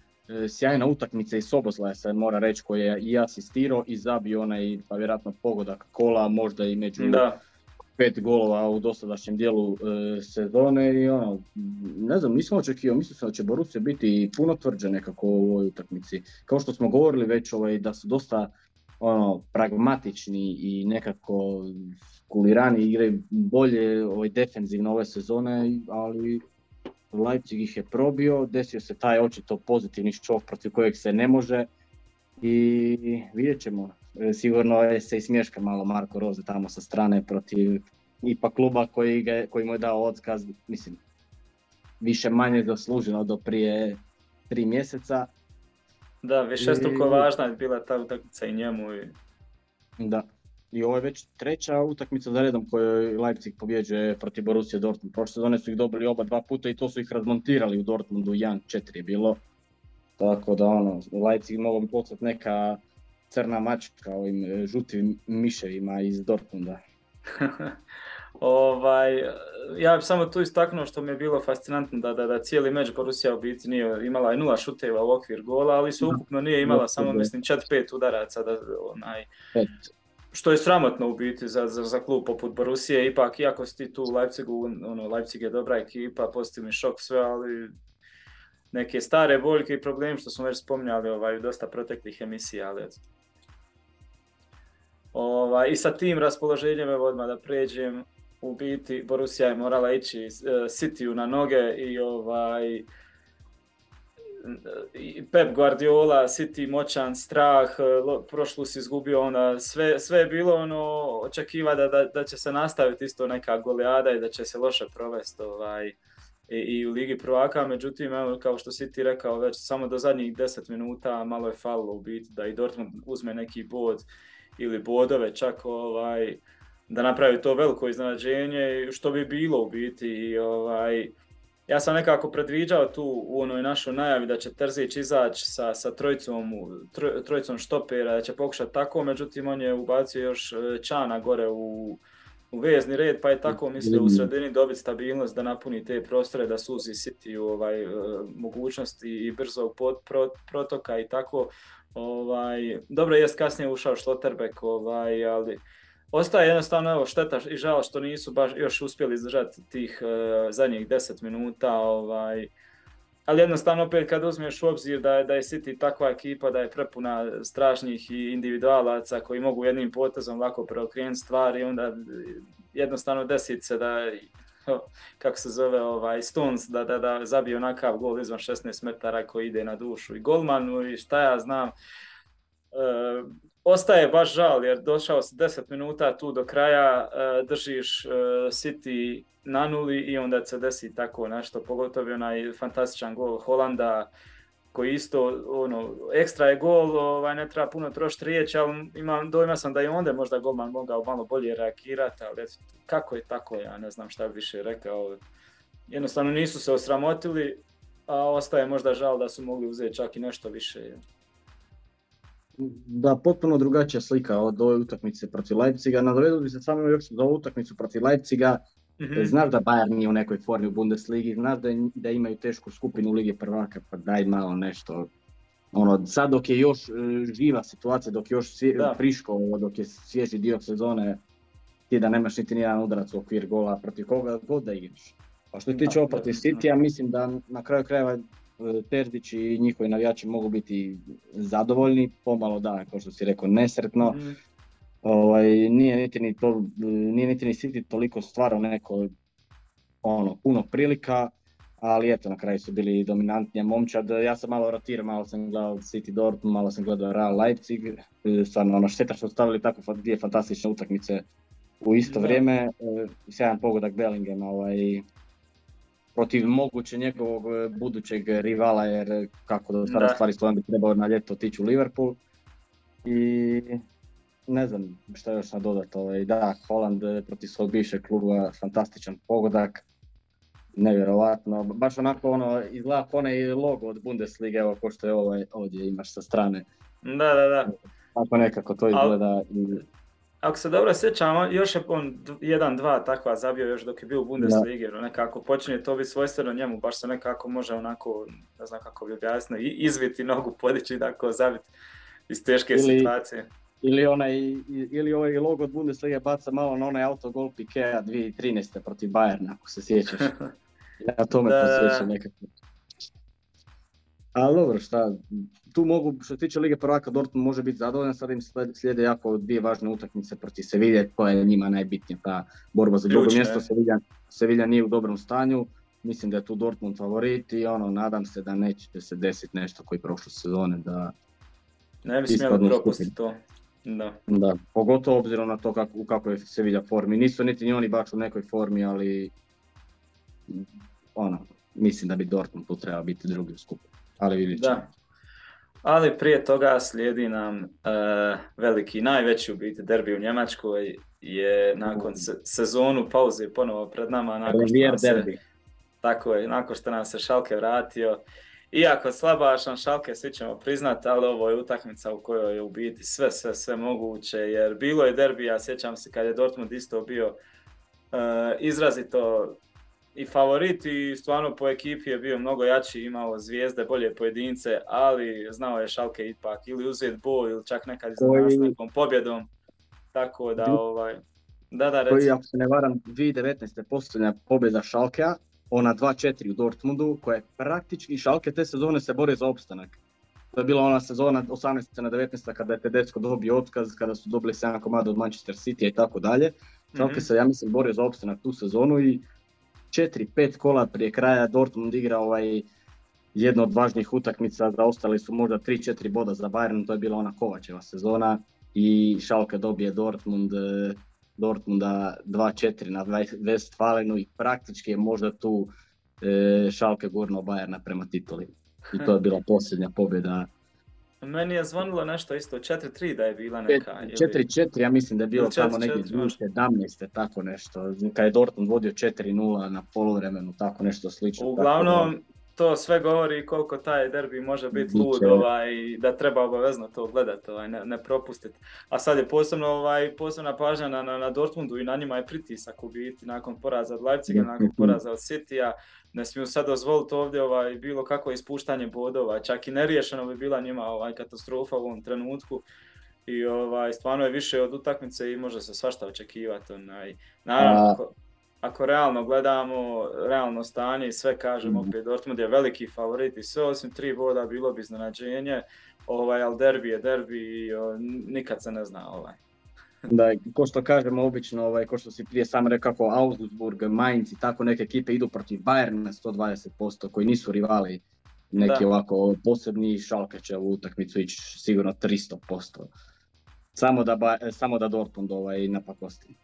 sjajna utakmica i Sobozlaja se mora reći koji je i asistirao i zabio onaj pa vjerojatno pogodak kola, možda i među da. Pet golova u dosadašnjem dijelu sezone i ono, ne znam, nisam očekivao, mislim sam da će Borussia biti puno tvrđe nekako u ovoj utakmici. Kao što smo govorili već ovaj, da su dosta ono, pragmatični i nekako kulirani igraju bolje ovaj, defenzivno ove sezone, ali Leipzig ih je probio, desio se taj očito pozitivni šok protiv kojeg se ne može i vidjet ćemo. E, sigurno je se i smješka malo Marko Roze tamo sa strane protiv ipak kluba koji, ga, koji mu je dao otkaz, mislim, više manje zasluženo do prije tri mjeseca. Da, više struko važna je bila ta utakmica i njemu. I... Da. I ovo je već treća utakmica za redom koju Leipzig pobjeđuje protiv Borussia Dortmund. Prošle sezone su ih dobili oba dva puta i to su ih razmontirali u Dortmundu, 1-4 je bilo. Tako da ono, Leipzig mogu poslati neka crna mačka ovim e, žutim miševima iz Dortmunda. ovaj, ja bih samo tu istaknuo što mi je bilo fascinantno da, da, da cijeli meč Borussia u biti nije imala i nula šuteva u okvir gola, ali su ukupno nije imala samo mislim 4-5 udaraca da onaj što je sramotno u biti za, za, za klub poput Borusije, ipak iako si ti tu u Leipzigu, ono, Leipzig je dobra ekipa, pozitivni šok sve, ali neke stare boljke i problemi što smo već spominjali ovaj, dosta proteklih emisija, ali Ovaj, I sa tim raspoloženjem, evo odmah da pređem, u biti Borussia je morala ići uh, Cityu na noge i ovaj, Pep Guardiola, City moćan, strah, e, prošlu si izgubio, ona, sve, sve je bilo ono, očekiva da, da, da, će se nastaviti isto neka goleada i da će se loše provesti ovaj, i, i u Ligi prvaka, međutim, kao što si ti rekao, već samo do zadnjih 10 minuta malo je falilo u biti da i Dortmund uzme neki bod ili bodove čak ovaj, da napravi to veliko iznenađenje, što bi bilo u biti i ovaj, ja sam nekako predviđao tu u onoj našoj najavi da će Terzić izaći sa, sa trojicom, troj, trojicom štopera, da će pokušati tako, međutim on je ubacio još e, Čana gore u, u vezni red, pa je tako mislio u sredini dobiti stabilnost da napuni te prostore, da suzi City ovaj, e, mogućnosti i brzog pot, pro, protoka i tako. Ovaj, dobro jest kasnije ušao Šloterbeck, ovaj, ali Ostaje jednostavno evo, šteta i žao što nisu baš još uspjeli izdržati tih uh, zadnjih 10 minuta. Ovaj, ali jednostavno opet kad uzmeš u obzir da je, da je City takva ekipa da je prepuna strašnih individualaca koji mogu jednim potezom lako preokrenuti stvari, onda jednostavno desi se da kako se zove ovaj Stones da, da, da zabije onakav gol izvan 16 metara koji ide na dušu i golmanu i šta ja znam. Uh, ostaje baš žal jer došao si 10 minuta tu do kraja, uh, držiš uh, City na nuli i onda se desi tako nešto, pogotovo onaj fantastičan gol Holanda koji isto, ono, ekstra je gol, ovaj, ne treba puno trošiti riječi, ali imam, dojma sam da je onda možda golman mogao malo bolje reagirati, ali kako je tako, ja ne znam šta bi više rekao. Jednostavno nisu se osramotili, a ostaje možda žal da su mogli uzeti čak i nešto više da potpuno drugačija slika od ove utakmice protiv Leipziga. Nadovedu bi se samo još za ovu utakmicu protiv Leipziga. Mm-hmm. Znaš da Bayern nije u nekoj formi u Bundesligi, znaš da, da imaju tešku skupinu u Ligi prvaka, pa daj malo nešto. Ono, sad dok je još uh, živa situacija, dok je još svje, da. friško, dok je svježi dio sezone, ti da nemaš niti nijedan udarac u okvir gola protiv koga god da igraš. Pa što tiče ovo protiv City, ja mislim da na kraju krajeva Terdić i njihovi navijači mogu biti zadovoljni, pomalo da, kao što si rekao, nesretno. Mm. Ovaj, nije niti ni to, nije niti ni City toliko stvarao neko ono, puno prilika, ali eto, na kraju su bili dominantnija momčad. Ja sam malo rotirao, malo sam gledao City Dortmund, malo sam gledao Real Leipzig. Stvarno, ono, šteta što su stavili tako dvije fantastične utakmice u isto da. vrijeme. E, sjajan pogodak Bellingham, ovaj, protiv moguće njegovog e, budućeg rivala jer e, kako da sada stvari stoje bi trebao na ljeto otići u Liverpool i ne znam šta još nadodati, ovaj, da, Holland e, protiv svog bivšeg kluba, fantastičan pogodak, nevjerovatno, baš onako ono, izgleda onaj logo od Bundesliga, evo ko što je ovaj, ovdje imaš sa strane. Da, da, da. Tako nekako to izgleda. Al, ako se dobro sjećamo, još je on jedan, dva takva zabio još dok je bio u Bundesligi, no nekako počinje to biti svojstveno njemu, baš se nekako može onako, ne znam kako bi objasnio, izviti nogu, podići, tako zabiti iz teške ili, situacije. Ili, onaj, ili ovaj logo od Bundesliga baca malo na onaj autogol Pikea 2013. protiv Bayerna, ako se sjećaš. Ja to me posjeća nekako. Ali dobro, šta, tu mogu, što se tiče Lige prvaka, Dortmund može biti zadovoljan, sad im slijede jako dvije važne utakmice protiv Sevilje, koja je njima najbitnija, ta borba za drugo mjesto, Sevilja, Sevilja nije u dobrom stanju, mislim da je tu Dortmund favorit i ono, nadam se da neće se desiti nešto koji prošle sezone, da ne bi smjeli propustiti to. Da. da. pogotovo obzirom na to kako, u kakvoj je Sevilla formi. Nisu niti ni oni baš u nekoj formi, ali ono, mislim da bi Dortmund tu trebao biti drugi u skupu. Ali vidjet ćemo. Da. Ali prije toga slijedi nam uh, veliki, najveći u biti derbi u Njemačkoj je nakon se, sezonu pauze ponovo pred nama. Nakon što se, tako je, nakon što nam se Šalke vratio. Iako slabašan Šalke, svi ćemo priznati, ali ovo je utakmica u kojoj je u biti sve, sve, sve moguće. Jer bilo je derbi, ja sjećam se kad je Dortmund isto bio uh, izrazito i favorit i stvarno po ekipi je bio mnogo jači, imao zvijezde, bolje pojedince, ali znao je Šalke ipak ili uzeti boj ili čak nekad za nekom pobjedom. Tako da, ovaj, da, da, reci. Koji, ako se ne varam, 2019. posljednja pobjeda Šalkea, ona 2-4 u Dortmundu, koja je praktički Šalke te sezone se bore za opstanak. To je bila ona sezona 18. na 19. kada je Tedesco dobio otkaz, kada su dobili 7 komada od Manchester City i tako dalje. Šalke mhm. se, ja mislim, borio za opstanak tu sezonu i 4-5 kola prije kraja Dortmund igra ovaj jedno od važnijih utakmica, zaostali su možda 3-4 boda za Bayern, to je bila ona Kovačeva sezona i Schalke dobije Dortmund, e, Dortmunda 2-4 na Westfalenu i praktički je možda tu e, Schalke gurno Bayerna prema tituli. I to je bila posljednja pobjeda meni je zvonilo nešto isto, 4-3 da je bila neka. 4-4, ja mislim da je bilo tamo negdje 2017. tako nešto. Kad je Dortmund vodio 4-0 na poluvremenu, tako nešto slično. Uglavnom, to sve govori koliko taj derbi može biti lud ovaj, da treba obavezno to gledati, ovaj, ne, ne propustiti. A sad je posebno ovaj, posebna pažnja na, na, Dortmundu i na njima je pritisak u biti nakon poraza od Leipziga, nakon poraza od Citya. Ne smiju sad dozvoliti ovdje ovaj, bilo kako ispuštanje bodova, čak i neriješeno bi bila njima ovaj, katastrofa u ovom trenutku. I ovaj, stvarno je više od utakmice i može se svašta očekivati. Onaj. Naravno, ako realno gledamo, realno stanje i sve kažemo, mm. Dortmund je veliki favorit i sve osim tri boda bilo bi iznenađenje, ovaj, ali derbi je derbi i nikad se ne zna ovaj. Da, ko što kažemo obično, ovaj, ko što si prije sam rekao, kako Augsburg, Mainz i tako neke ekipe idu protiv Bayerna 120%, koji nisu rivali neki ovako posebni, Šalke će u utakmicu ići sigurno 300%. Samo da, samo da Dortmund ovaj, napakosti.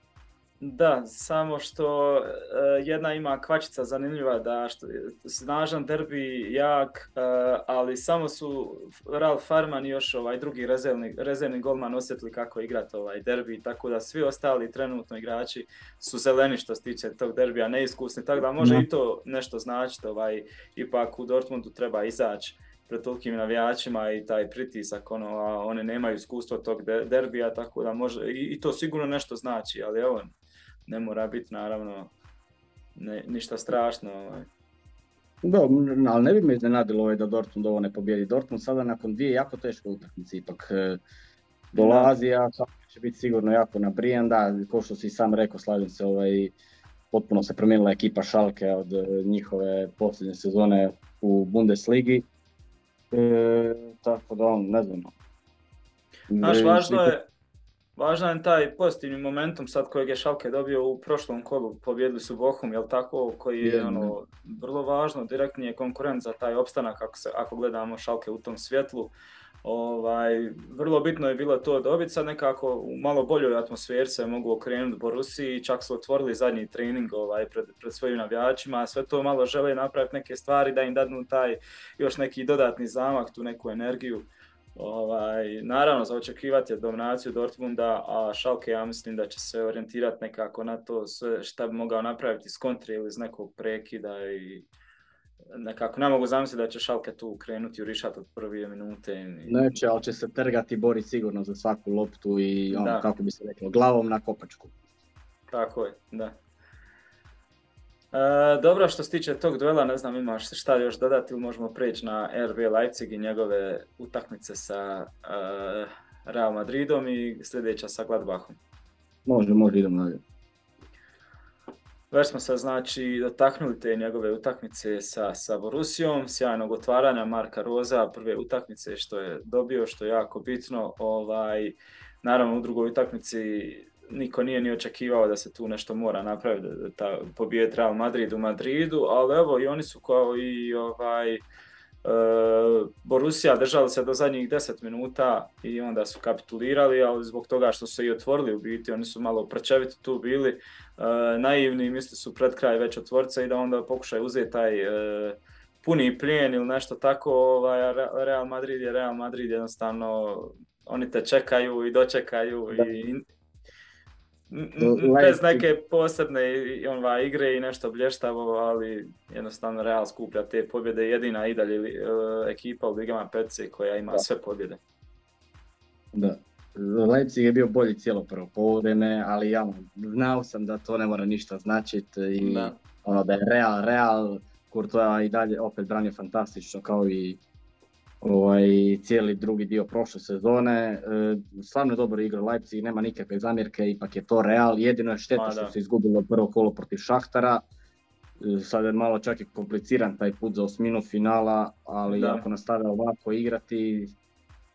Da, samo što uh, jedna ima kvačica zanimljiva da što snažan derbi jak, uh, ali samo su Ralf Farman i još ovaj drugi rezervni, rezervni golman osjetili kako igrati ovaj derbi, tako da svi ostali trenutno igrači su zeleni što se tiče tog derbija, neiskusni, tako da može i to nešto značiti, ovaj, ipak u Dortmundu treba izaći pred tolikim navijačima i taj pritisak, ono, a one nemaju iskustva tog derbija, tako da može, i, i to sigurno nešto znači, ali evo, ne mora biti naravno ne, ništa strašno. Ovaj. Da, ali ne bi me iznenadilo ovaj da Dortmund ovo ne pobjedi. Dortmund sada nakon dvije jako teške utakmice ipak e, dolazi, a će biti sigurno jako nabrijan. Da, kao što si sam rekao, slažem se, ovaj, potpuno se promijenila ekipa Šalke od e, njihove posljednje sezone u Bundesligi. E, tako da, ne znam. Znaš, važno je, Važan je taj pozitivni momentum sad kojeg je Šalke dobio u prošlom kolu, pobjedili su Bohum, jel tako, koji je ono, vrlo važno, direktni je konkurent za taj opstanak ako, se, ako gledamo Šalke u tom svjetlu. Ovaj, vrlo bitno je bilo to dobiti, sad nekako u malo boljoj atmosferi se mogu okrenuti Borusi, čak su otvorili zadnji trening ovaj, pred, pred svojim navijačima, sve to malo žele napraviti neke stvari da im dadnu taj još neki dodatni zamak, tu neku energiju. Ovaj, naravno, za očekivati je dominaciju Dortmunda, a Schalke ja mislim da će se orijentirati nekako na to sve šta bi mogao napraviti iz kontri ili iz nekog prekida i nekako ne mogu zamisliti da će Šalke tu krenuti u rišat od prve minute. Neće, ali će se trgati i boriti sigurno za svaku loptu i ono, kako bi se reklo, glavom na kopačku. Tako je, da. E, dobro, što se tiče tog duela, ne znam imaš šta još dodati ili možemo preći na RB Leipzig i njegove utakmice sa e, Real Madridom i sljedeća sa Gladbachom. Može, može, idemo dalje. Već smo se znači dotaknuli te njegove utakmice sa, sa Borusijom, sjajnog otvaranja Marka Roza, prve utakmice što je dobio, što je jako bitno. Ovaj, naravno u drugoj utakmici niko nije ni očekivao da se tu nešto mora napraviti, da, ta pobije Real Madrid u Madridu, ali evo i oni su kao i ovaj, Uh, Borussia držali se do zadnjih 10 minuta i onda su kapitulirali, ali zbog toga što su i otvorili u biti, oni su malo prečeviti tu bili, uh, naivni, misli su pred kraj već otvorca i da onda pokušaju uzeti taj uh, puni plijen ili nešto tako, ovaj, Real Madrid je Real Madrid jednostavno, oni te čekaju i dočekaju i bez neke posebne onva, igre i nešto blještavo, ali jednostavno Real skuplja te pobjede. Jedina i dalje uh, ekipa u Ligama Petce koja ima sve pobjede. Da. Leipzig je bio bolji cijelo prvo povreme, ali ja znao sam da to ne mora ništa značiti i da. ono da je Real, Real, Courtois i dalje opet branio fantastično kao i ovaj, cijeli drugi dio prošle sezone. E, stvarno je dobro igra Leipzig, nema nikakve zamjerke, ipak je to Real. Jedino je šteta što se izgubilo prvo kolo protiv Šahtara. E, sad je malo čak i kompliciran taj put za osminu finala, ali ako nastave ovako igrati,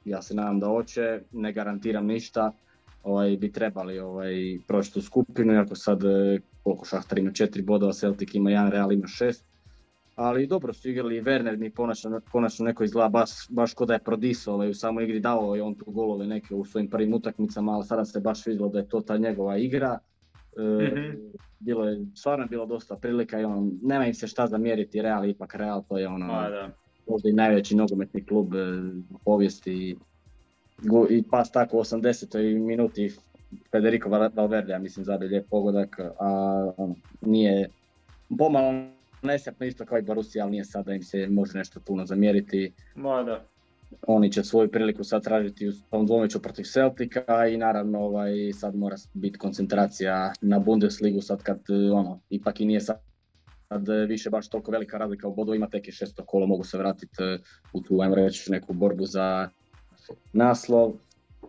ja se nadam da hoće, ne garantiram ništa, ovaj, bi trebali ovaj, proći tu skupinu, iako sad e, koliko Šahtar ima četiri bodova, Celtic ima jedan, Real ima šest ali dobro su igrali i Werner mi konačno, konačno neko izgleda baš, baš ko da je prodisao, ali u samoj igri dao je on tu golove neke u svojim prvim utakmicama, ali sada se baš vidjelo da je to ta njegova igra. E, mhm. Bilo je, stvarno je bilo dosta prilika i on, nema im se šta zamjeriti, Real ipak Real, to je ono, da. možda i najveći nogometni klub e, povijesti i, i pas tako u 80. minuti Federico Valverde, ja mislim, zabije lijep pogodak, a on, nije pomalo nesretno isto kao i Borussia, ali nije sad da im se može nešto puno zamjeriti. Ma da. Oni će svoju priliku sad tražiti u tom dvomeću protiv Celtica i naravno ovaj, sad mora biti koncentracija na Bundesligu sad kad ono, ipak i nije sad sad više baš toliko velika razlika u bodu, ima tek i šesto kolo, mogu se vratiti eh, u tu, ajmo reći, neku borbu za naslov.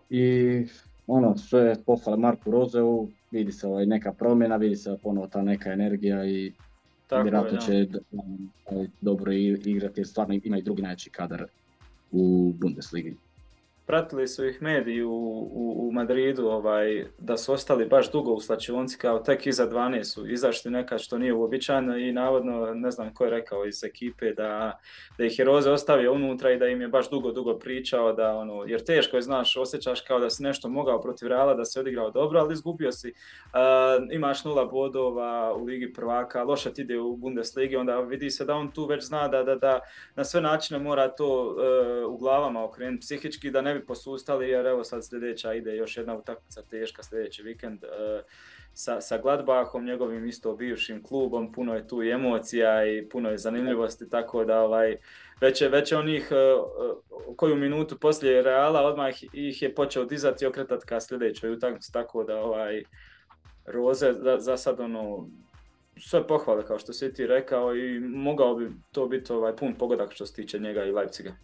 I ono, sve pohvale Marku Rozeu, vidi se ovaj, neka promjena, vidi se ponovo ta neka energija i tako Vjerojatno će dobro igrati jer stvarno ima i drugi najveći kadar u Bundesligi pratili su ih mediji u, u, u, Madridu ovaj, da su ostali baš dugo u slačionci kao tek iza 12 su izašli nekad što nije uobičajeno i navodno ne znam ko je rekao iz ekipe da, da ih je Roze ostavio unutra i da im je baš dugo dugo pričao da ono, jer teško je znaš osjećaš kao da si nešto mogao protiv Reala da se odigrao dobro ali izgubio si uh, imaš nula bodova u Ligi prvaka loše ti ide u Bundesligi onda vidi se da on tu već zna da, da, da na sve načine mora to uh, u glavama okrenuti psihički da ne bi posustali jer evo sad sljedeća ide još jedna utakmica teška sljedeći vikend uh, sa, sa Gladbachom, njegovim isto bivšim klubom, puno je tu i emocija i puno je zanimljivosti, tako da ovaj, već je, već je onih uh, koju minutu poslije Reala odmah ih je počeo dizati i okretati ka sljedećoj utakmici, tako da ovaj, Roze za, za sad ono, sve pohvale kao što si ti rekao i mogao bi to biti ovaj pun pogodak što se tiče njega i Leipziga.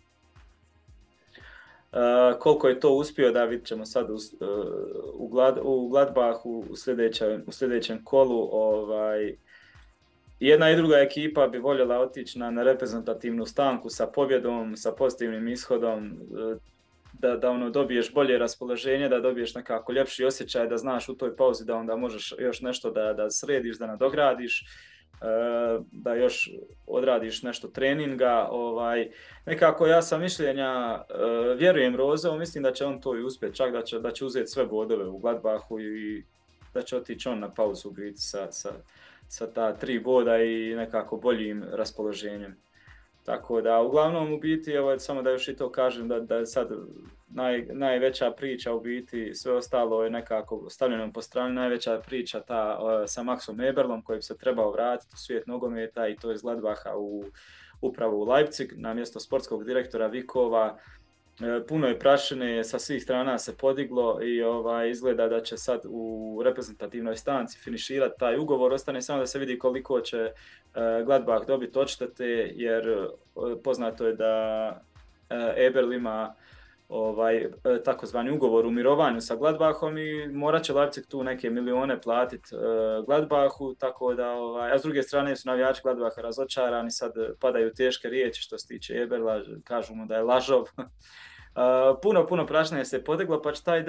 Koliko je to uspio da vidit ćemo sad u, uh, u, Glad, u Gladbachu u sljedećem, u sljedećem kolu. Ovaj, jedna i druga ekipa bi voljela otići na, na reprezentativnu stanku sa pobjedom, sa pozitivnim ishodom, uh, da, da ono dobiješ bolje raspoloženje, da dobiješ nekako ljepši osjećaj, da znaš u toj pauzi da onda možeš još nešto da, da središ, da nadogradiš E, da još odradiš nešto treninga. Ovaj, nekako ja sam mišljenja, e, vjerujem Rozeo, mislim da će on to i uspjeti, čak da će, da će uzeti sve bodove u Gladbahu i da će otići on na pauzu biti sa, sa, sa ta tri boda i nekako boljim raspoloženjem. Tako da, uglavnom u biti, evo samo da još i to kažem, da, da je sad naj, najveća priča u biti, sve ostalo je nekako stavljeno po strani, najveća priča ta sa Maxom Eberlom koji bi se trebao vratiti u svijet nogometa i to iz Gladbaha u, upravo u Leipzig na mjesto sportskog direktora Vikova. E, puno je prašine, sa svih strana se podiglo i ovaj, izgleda da će sad u reprezentativnoj stanci finiširati taj ugovor. Ostane samo da se vidi koliko će e, Gladbach dobiti odštete jer e, poznato je da Eberl ima ovaj, takozvani ugovor u mirovanju sa Gladbachom i morat će Leipzig tu neke milione platiti Gladbachu, tako da, ovaj, a s druge strane su navijači Gladbacha razočarani, sad padaju teške riječi što se tiče Eberla, kažu mu da je lažov, puno, puno prašnje se podiglo, pa će taj uh,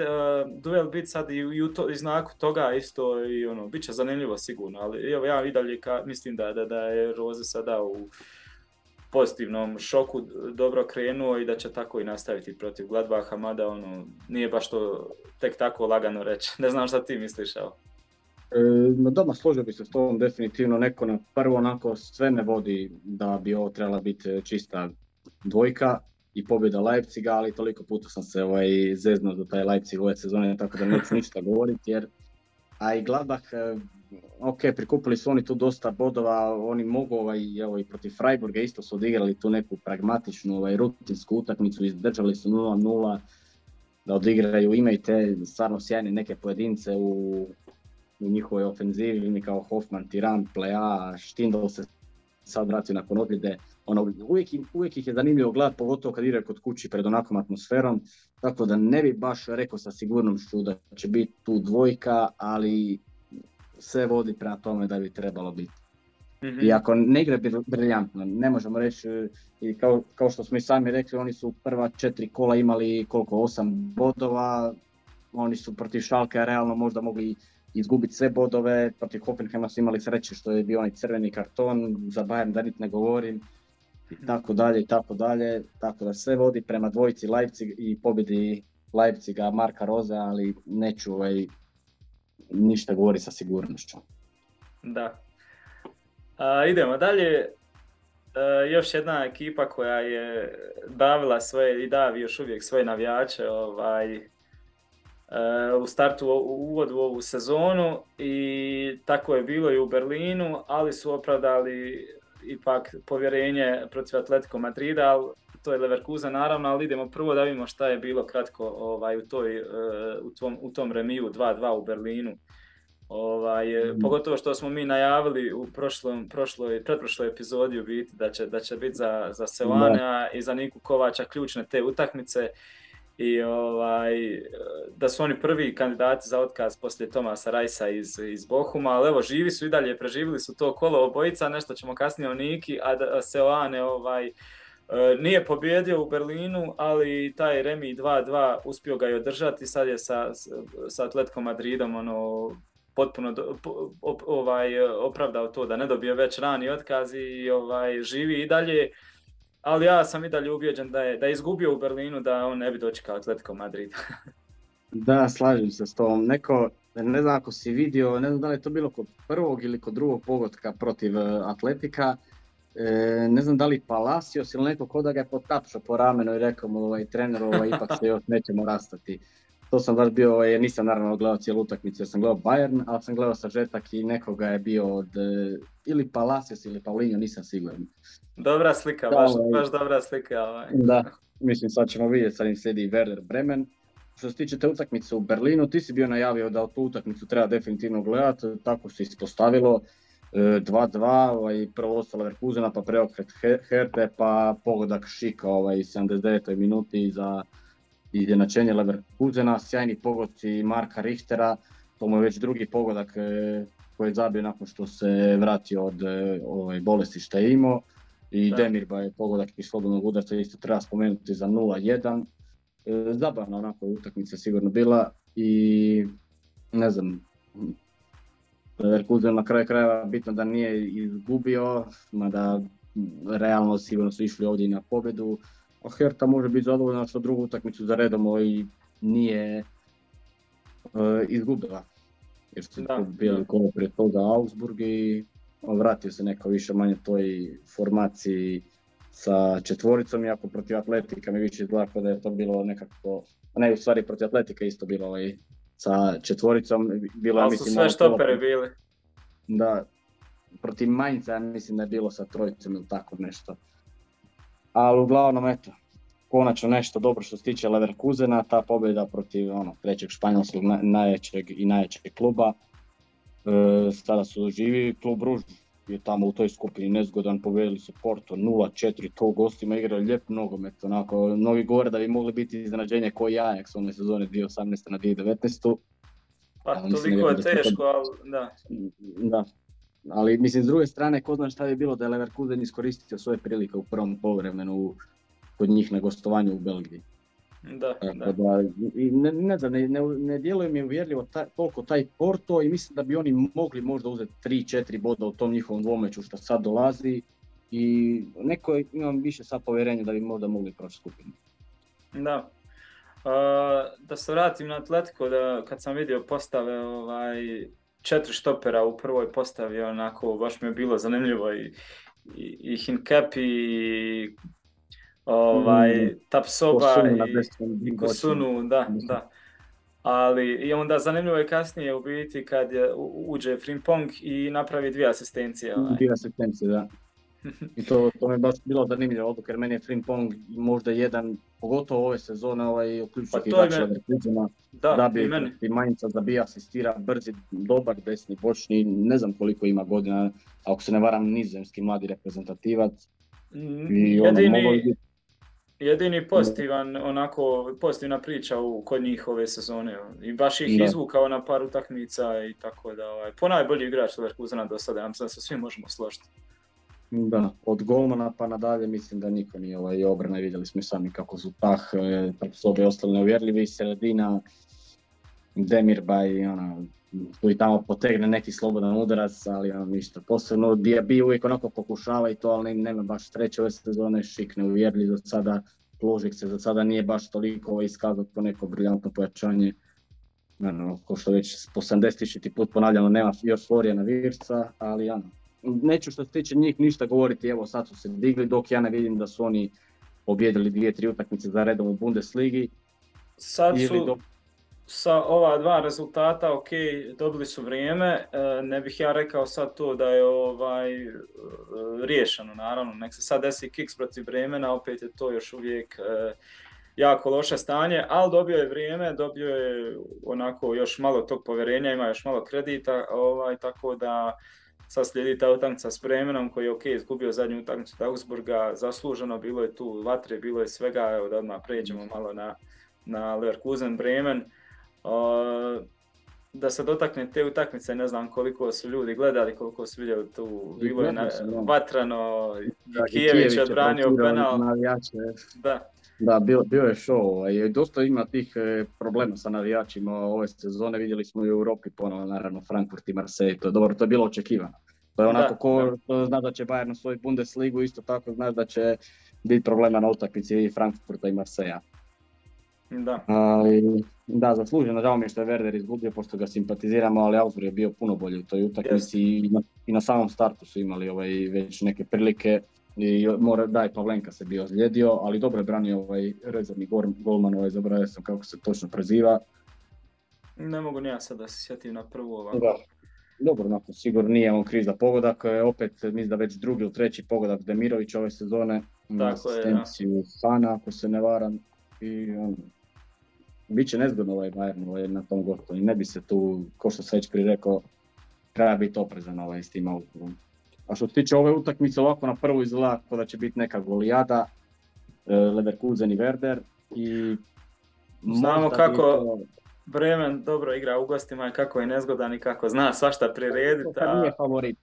duel biti sad i u to, znaku toga isto i ono, bit će zanimljivo sigurno, ali evo ja i dalje ka, mislim da, da, da je Roze sada u pozitivnom šoku dobro krenuo i da će tako i nastaviti protiv Gladbaha, mada ono, nije baš to tek tako lagano reći. Ne znam šta ti misliš, evo. E, doma složio bi se s tom definitivno neko na prvo onako sve me vodi da bi ovo trebala biti čista dvojka, i pobjeda Leipziga, ali toliko puta sam se ovaj, zeznuo za taj Leipzig ove sezone, tako da neću ništa govoriti, jer a i Gladbach, eh, ok, prikupili su oni tu dosta bodova, oni mogu ovaj, evo, i protiv Freiburga isto su odigrali tu neku pragmatičnu ovaj, rutinsku utakmicu, izdržali su 0-0, da odigraju, imaju te stvarno sjajne neke pojedince u, u njihovoj ofenzivi, kao Hoffman, Tiran, Plea, Štindl se sad vratio nakon odljede, ono, uvijek, uvijek ih je zanimljivo gledati, pogotovo kad igraju kod kući pred onakvom atmosferom, tako da ne bi baš rekao sa sigurnošću da će biti tu dvojka, ali sve vodi prema tome da bi trebalo biti. mm I ako ne igra briljantno, ne možemo reći, i kao, kao što smo i sami rekli, oni su prva četiri kola imali koliko, osam bodova, oni su protiv Šalke realno možda mogli izgubiti sve bodove, protiv Hoffenheima su imali sreće što je bio onaj crveni karton, za Bayern da ne govorim, i tako dalje i tako dalje, tako da sve vodi prema dvojici Leipzig i pobjedi Leipziga Marka Roze, ali neću ovaj, ništa govori sa sigurnošću. Da. A, idemo dalje. E, još jedna ekipa koja je davila svoje i davi još uvijek svoje navijače ovaj, e, u startu u uvodu ovu sezonu i tako je bilo i u Berlinu, ali su opravdali ipak povjerenje protiv Atletico Madrida, ali to je Leverkusen naravno, ali idemo prvo da vidimo šta je bilo kratko ovaj, u, toj, e, u, tom, u tom remiju 2-2 u Berlinu. Ovaj, mm. Pogotovo što smo mi najavili u prošlom, prošloj, pretprošloj epizodi u biti da će, da će biti za, za Sevana i za Niku Kovača ključne te utakmice i ovaj, da su oni prvi kandidati za otkaz poslije Tomasa Rajsa iz, iz Bohuma, ali evo živi su i dalje, preživili su to kolo obojica, nešto ćemo kasnije o Niki, a da Seoane ovaj, e, nije pobjedio u Berlinu, ali taj Remi 2-2 uspio ga i održati, sad je sa, sa Atletikom Madridom ono, potpuno ovaj, opravdao to da ne dobije već rani otkaz i ovaj, živi i dalje ali ja sam i dalje ubijeđen da je, da je izgubio u Berlinu da on ne bi dočekao Atletico Madrid. da, slažem se s tom. Neko, ne znam ako si vidio, ne znam da li je to bilo kod prvog ili kod drugog pogotka protiv e, Atletika, e, ne znam da li Palacios ili neko ko da ga je potapšao po ramenu i rekao mu ovaj, trener ovaj, ipak se još nećemo rastati. To sam baš bio, ovaj, nisam naravno gledao cijelu utakmicu, jer sam gledao Bayern, ali sam gledao sažetak i nekoga je bio od e, ili Palacios ili Paulinho, nisam siguran. Dobra slika, da, baš, ovaj, baš dobra slika. Ovaj. Da, mislim sad ćemo vidjeti, sad im slijedi Werder Bremen. Što se tiče te utakmice u Berlinu, ti si bio najavio da tu utakmicu treba definitivno gledati, tako se ispostavilo. 2-2, e, ovaj, prvo ostalo Verkuzena, pa preokret Herte, pa pogodak Šika ovaj, 79. minuti za izjednačenje Leverkusena, sjajni pogodci Marka Richtera, to mu je već drugi pogodak e, koji je zabio nakon što se vratio od e, ovaj, bolesti što je imao. I Demirba je pogodak iz slobodnog udarca isto treba spomenuti za 0-1. E, zabavna onako utakmica sigurno bila i ne znam, Leverkusen na kraju krajeva bitno da nije izgubio, mada realno sigurno su išli ovdje na pobjedu Herta može biti zadovoljna što drugu utakmicu za redom i nije uh, izgubila. Jer su bili kolo prije toga Augsburg i vratio se neko više manje toj formaciji sa četvoricom, iako protiv Atletika mi više izgleda da je to bilo nekako, ne u stvari protiv Atletika isto bilo i sa četvoricom. Bilo, Ali su sve štopere bili. Da, protiv Mainza mislim da je bilo sa trojicom ili tako nešto. Ali uglavnom eto, konačno nešto dobro što se tiče Leverkusena, ta pobjeda protiv ono, trećeg španjolskog najjačeg i najjačeg kluba. E, sada su živi klub Ruž je tamo u toj skupini nezgodan, povedali su Porto 0-4, to gostima igrali lijep nogomet, onako, mnogi govore da bi mogli biti iznenađenje koji Ajax one sezone 2018. na 2019. Pa toliko je teško, ali da. Da, ali mislim s druge strane ko zna šta bi bilo da je Leverkusen iskoristio svoje prilike u prvom povremenu kod njih na gostovanju u Belgiji. Da, da. da i ne, ne, znam, ne, ne, djeluje mi uvjerljivo taj, toliko taj Porto i mislim da bi oni mogli možda uzeti 3-4 boda u tom njihovom dvomeću što sad dolazi i neko imam više sad povjerenja da bi možda mogli proći skupinu. Da. Uh, da se vratim na Atletico, da kad sam vidio postave ovaj, četiri štopera u prvoj postavi, onako baš mi je bilo zanimljivo i, i, i Hinkep i ovaj, mm, Tapsoba i Kosunu, da, da. Ali i onda zanimljivo je kasnije u biti kad je, uđe Frimpong i napravi dvije asistencije. Ovaj. Dvije asistencije, da. I to, to mi je baš bilo zanimljivo odluka jer meni je Frimpong možda jedan, pogotovo ove sezone, ovaj uključujući pa da, da bi i Manjica zabija, asistira, brzi, dobar desni bočni, ne znam koliko ima godina, ako se ne varam nizemski mladi reprezentativac. I ono, jedini, jedini pozitivan, onako, pozitivna priča u, kod njih ove sezone. I baš ih da. izvukao na par utakmica i tako da, ovaj, ponajbolji igrač Leverkusena do sada, ja mislim da se svi možemo složiti. Da, od golmana pa nadalje mislim da niko nije ovaj obrana, vidjeli smo sami kako su Pah, e, sobe ostali neuvjerljivi, sredina, Demirbaj, ono, tu i tamo potegne neki slobodan udarac, ali ono ništa posebno. Diaby uvijek onako pokušava i to, ali nema baš treće ove sezone, šik neuvjerljiv za sada, Pložik se za sada nije baš toliko ovaj iskazao po neko briljantno pojačanje. Ano, ko što već po 70.000 put ponavljamo, nema još Florijana Virca, ali ano, neću što se tiče njih ništa govoriti, evo sad su se digli dok ja ne vidim da su oni pobjedili dvije, tri utakmice za redom u Bundesligi. Sad su, sa ova dva rezultata, ok, dobili su vrijeme, e, ne bih ja rekao sad to da je ovaj e, riješeno, naravno, nek se sad desi kiks protiv vremena, opet je to još uvijek e, jako loše stanje, ali dobio je vrijeme, dobio je onako još malo tog povjerenja, ima još malo kredita, ovaj, tako da sad slijedi ta utakmica s Bremenom koji je ok, izgubio zadnju utakmicu Augsburga, zasluženo, bilo je tu vatre, bilo je svega, evo da odmah pređemo malo na, na Leverkusen Bremen. da se dotakne te utakmice, ne znam koliko su ljudi gledali, koliko su vidjeli tu, bilo je na, vatrano, da, Kijević je odbranio penal. Da. Da, bio, bio je show i dosta ima tih e, problema sa navijačima ove sezone, vidjeli smo i u Europi ponovno, naravno Frankfurt i Marseille, to je dobro, to je bilo očekivano. To je onako ko zna da će Bayern svoju Bundesligu, isto tako znaš da će biti problema na utakmici i Frankfurta i Marseja. Da. Ali, da, zasluženo, žao mi je što je Werder izgubio, pošto ga simpatiziramo, ali Augsburg je bio puno bolji u toj utakmici i, na, i na samom startu su imali ovaj, već neke prilike i mora, da je Pavlenka se bio ozlijedio, ali dobro je branio ovaj rezervni golman, ovaj, zaboravio sam kako se točno preziva. Ne mogu ni ja sad da se sjetim na prvu ovako. Da. Dobro, nakon sigurno nije on kriv za pogodak, e, opet mislim da već drugi ili treći pogodak Demirović ove sezone, Tako je, ja. Sana ako se ne varam i on, bit će nezgodno ovaj Bayern ovaj, na tom gostu i ne bi se tu, ko što sam već prije rekao, treba biti oprezan ovaj, s tim autorom. A što se tiče ove utakmice, ovako na prvu izgleda da će biti neka golijada, e, Leverkusen i Werder i Znamo kako Bremen dobro igra u gostima i kako je nezgodan i kako zna svašta prirediti. Kad nije favorit.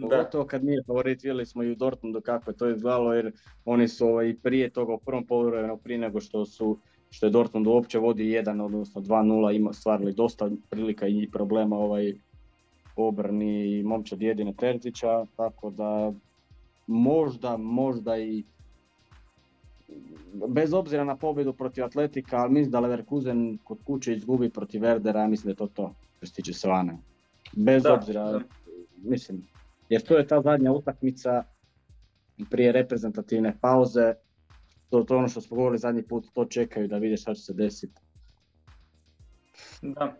Pogotovo kad nije favorit, vidjeli smo i u Dortmundu kako je to izgledalo jer oni su ovaj, prije toga u prvom poluvremenu prije nego što su što je Dortmund uopće vodi 1 odnosno 2-0 ima stvarili dosta prilika i problema ovaj obrani momčad jedine Terzića, tako da možda, možda i bez obzira na pobjedu protiv Atletika, ali mislim da Leverkusen kod kuće izgubi protiv Verdera, mislim da je to to što se tiče Svane. Bez obzira, mislim, jer to je ta zadnja utakmica prije reprezentativne pauze. To, to ono što smo govorili zadnji put, to čekaju da vide šta će se desiti. Da.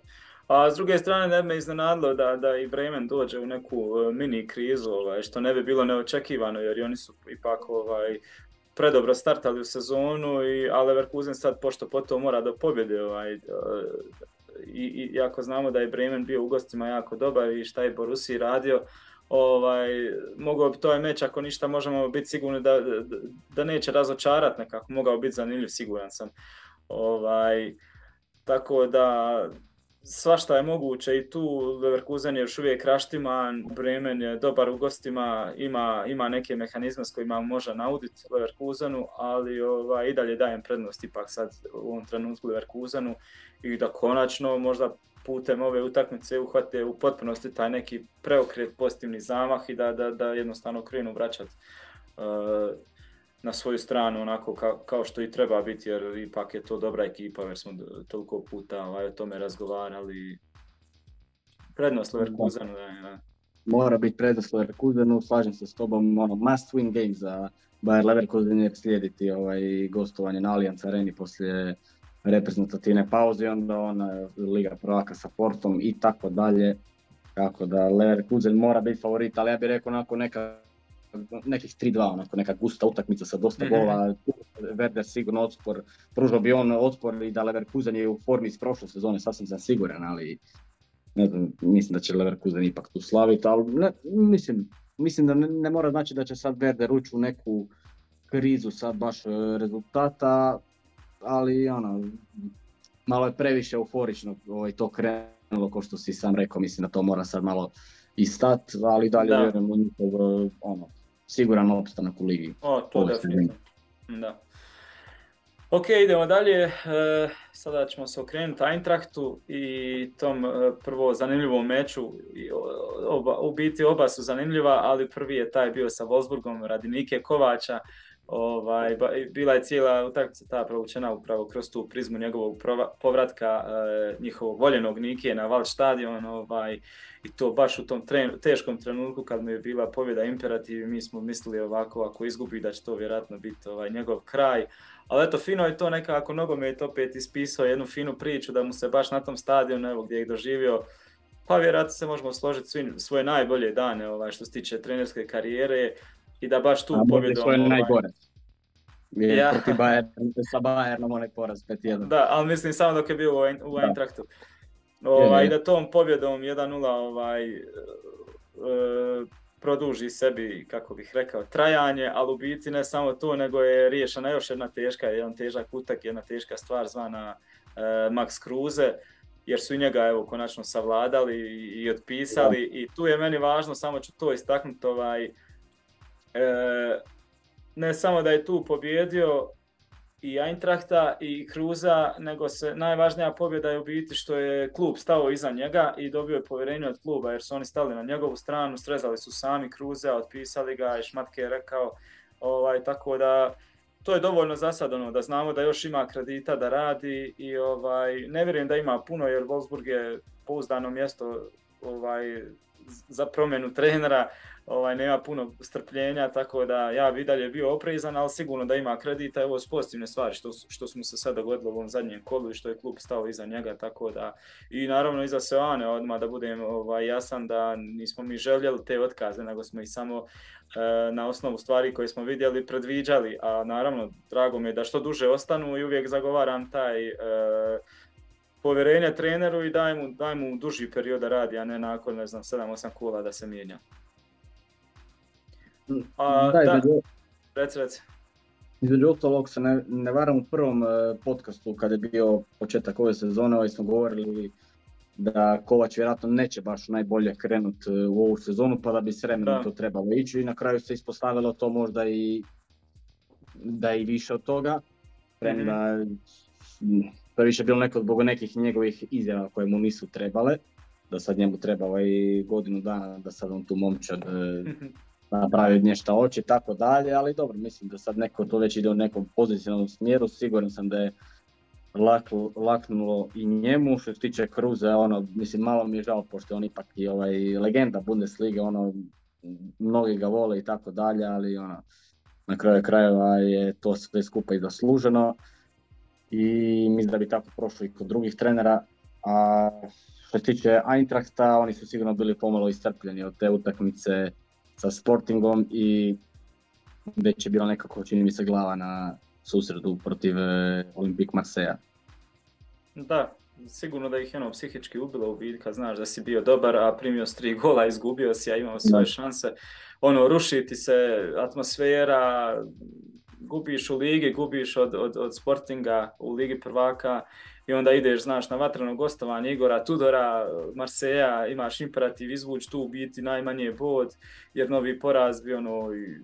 A s druge strane ne bi me iznenadilo da, da i Bremen dođe u neku e, mini krizu, ovaj, što ne bi bilo neočekivano jer oni su ipak ovaj, predobro startali u sezonu, i, a Leverkusen sad pošto potom mora do pobjede ovaj, e, i, i jako znamo da je Bremen bio u gostima jako dobar i šta je Borussia radio, ovaj, mogao bi to je meč ako ništa možemo biti sigurni da, da, da neće razočarati nekako, mogao biti zanimljiv, siguran sam. Ovaj, tako da svašta je moguće i tu Leverkusen je još uvijek raštiman, Bremen je dobar u gostima, ima, ima neke mehanizme s kojima može nauditi Leverkusenu, ali ovaj, i dalje dajem prednost ipak sad u ovom trenutku Leverkusenu i da konačno možda putem ove utakmice uhvate u potpunosti taj neki preokret, pozitivni zamah i da, da, da jednostavno krenu vraćati uh, na svoju stranu onako kao, kao što i treba biti jer ipak je to dobra ekipa jer smo toliko puta ovaj, o tome razgovarali. Prednost Leverkusenu, da, da. Mora biti prednost Leverkusenu, slažem se s tobom, ono, must win game za Bayer Leverkusen je slijediti ovaj, gostovanje na Allianz Areni poslije reprezentativne pauze i onda ona Liga prvaka sa Portom i tako dalje. Tako da Leverkusen mora biti favorit, ali ja bih rekao onako neka nekih 3-2, onako neka gusta utakmica sa dosta mm-hmm. gola. Werder sigurno otpor, pružao bi on otpor i da Leverkusen je u formi iz prošle sezone, sasvim sam siguran, ali ne znam, mislim da će Leverkusen ipak tu slaviti, ali ne, mislim, mislim da ne, ne, mora znači da će sad Werder ući u neku krizu sad baš e, rezultata, ali ono, malo je previše euforično ovaj, to krenulo, kao što si sam rekao, mislim da to mora sad malo i stat, ali dalje vjerujem u njihov ono, siguran opstanak u ligi. O, to definitivno. Da. Ok, idemo dalje. E, sada ćemo se okrenuti Eintrachtu i tom e, prvo zanimljivom meču. Oba, u biti oba su zanimljiva, ali prvi je taj bio sa Wolfsburgom radi Nike Kovača. Ovaj, bila je cijela utakmica ta provučena upravo kroz tu prizmu njegovog povratka e, njihovog voljenog Nike na Val stadion ovaj, i to baš u tom tren, teškom trenutku kad mu je bila pobjeda imperativ mi smo mislili ovako ako izgubi da će to vjerojatno biti ovaj, njegov kraj. Ali eto, fino je to nekako nogomet opet ispisao jednu finu priču da mu se baš na tom stadionu evo, gdje je doživio pa vjerojatno se možemo složiti svoje najbolje dane ovaj, što se tiče trenerske karijere i da baš tu pobjedom... Svoje ovaj, najgore. Je ja. protiv Bayern, sa Bayernom onaj poraz 5-1. Da, ali mislim samo dok je bio u, Eintrachtu. Ovaj, da tom pobjedom 1-0 ovaj, e, produži sebi, kako bih rekao, trajanje, ali u biti ne samo to, nego je riješena još jedna teška, jedan težak utak, jedna teška stvar zvana e, Max Kruze, jer su njega evo konačno savladali i, i otpisali ja. i tu je meni važno, samo ću to istaknuti, ovaj, e, ne samo da je tu pobjedio i Eintrachta i Kruza, nego se najvažnija pobjeda je u biti što je klub stao iza njega i dobio je povjerenje od kluba jer su oni stali na njegovu stranu, srezali su sami Kruza, otpisali ga i Šmatke je rekao ovaj, tako da to je dovoljno za sad ono, da znamo da još ima kredita da radi i ovaj, ne vjerujem da ima puno jer Wolfsburg je pouzdano mjesto ovaj, za promjenu trenera, ovaj, nema puno strpljenja, tako da ja bi dalje bio oprezan, ali sigurno da ima kredita, evo s pozitivne stvari što, što smo se sad dogodilo u ovom zadnjem kolu i što je klub stao iza njega, tako da i naravno iza Seoane odmah da budem ovaj, jasan da nismo mi željeli te otkaze, nego smo ih samo e, na osnovu stvari koje smo vidjeli predviđali, a naravno drago mi je da što duže ostanu i uvijek zagovaram taj e, povjerenje treneru i daj mu, daj mu duži period da radi, a ne nakon, ne znam, 7-8 kula da se mijenja. A, da, da, reci, reci. Između ostalog se ne, ne varam u prvom uh, podcastu kad je bio početak ove sezone, ovaj smo govorili da Kovač vjerojatno neće baš najbolje krenut uh, u ovu sezonu, pa da bi s vremenom to trebalo ići i na kraju se ispostavilo to možda i da i više od toga, premda mm-hmm. To je više bilo neko zbog nekih njegovih izjava koje mu nisu trebale, da sad njemu treba ovaj godinu dana da sad on tu momčad mm-hmm napravi šta hoće i tako dalje, ali dobro, mislim da sad neko to već ide u nekom pozicionalnom smjeru, siguran sam da je lak, laknulo i njemu, što se tiče Kruze, ono, mislim, malo mi je žao, pošto je on ipak i ovaj, legenda Bundesliga, ono, mnogi ga vole i tako dalje, ali ono, na kraju krajeva je to sve skupa i zasluženo i mislim da bi tako prošlo i kod drugih trenera. A što se tiče Eintrachta, oni su sigurno bili pomalo iscrpljeni od te utakmice sa Sportingom i već je bilo nekako, čini mi se, glava na susredu protiv e, Olimpik Marseja. Da, sigurno da ih je ono psihički ubilo u kad znaš da si bio dobar, a primio s tri gola, izgubio si, a imao svoje šanse. Ono, rušiti se atmosfera, gubiš u ligi, gubiš od, od, od Sportinga u ligi prvaka i onda ideš, znaš, na vatreno gostovanje Igora Tudora, Marseja, imaš imperativ izvući tu biti najmanje bod, jer novi poraz bi ono, i,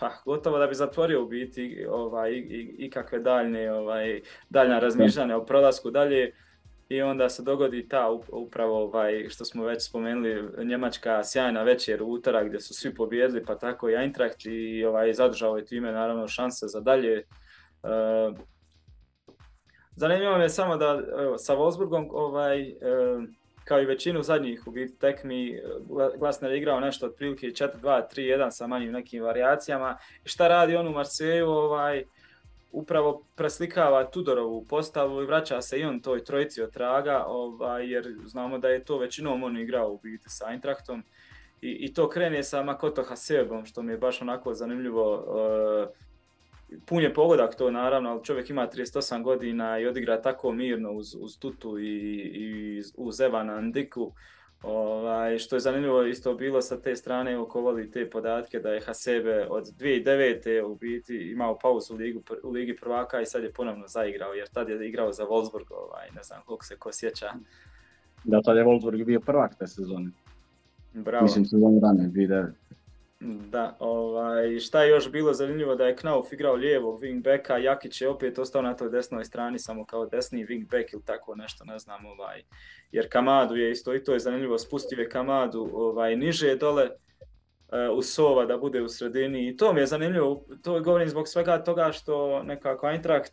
pa, gotovo da bi zatvorio u biti ovaj, i, ikakve daljne, ovaj, daljna razmišljanja o prolasku dalje i onda se dogodi ta upravo ovaj, što smo već spomenuli Njemačka sjajna večer u utorak gdje su svi pobjedili pa tako i Eintracht i ovaj, zadržao je time naravno šanse za dalje. Uh, zanimljivo je samo da evo, sa Wolfsburgom ovaj, uh, kao i većinu zadnjih u biti tekmi Glasner je igrao nešto otprilike 4-2, 3-1 sa manjim nekim varijacijama. Šta radi on u Marseju? Ovaj, upravo preslikava Tudorovu postavu i vraća se i on toj trojici od traga, ovaj, jer znamo da je to većinom on igrao u biti sa Eintrachtom. I, i to krene sa Makoto Hasebom, što mi je baš onako zanimljivo. Uh, pun je pogodak to naravno, ali čovjek ima 38 godina i odigra tako mirno uz, uz Tutu i, i uz Evana Ndiku. Ovaj, što je zanimljivo isto bilo sa te strane okovali te podatke da je Hasebe od 2009. u biti imao pauzu u, ligu, u Ligi prvaka i sad je ponovno zaigrao jer tad je igrao za Wolfsburg, ovaj, ne znam koliko se ko sjeća. Da, tad je Wolfsburg bio prvak te sezone. Bravo. Mislim sezone rane, 2009. Da, ovaj, šta je još bilo zanimljivo da je Knauf igrao lijevog wingbacka, Jakić je opet ostao na toj desnoj strani samo kao desni wingback ili tako nešto, ne znam, ovaj, jer Kamadu je isto i to je zanimljivo, spustio je Kamadu ovaj, niže dole uh, u Sova da bude u sredini i to mi je zanimljivo, to govorim zbog svega toga što nekako Eintracht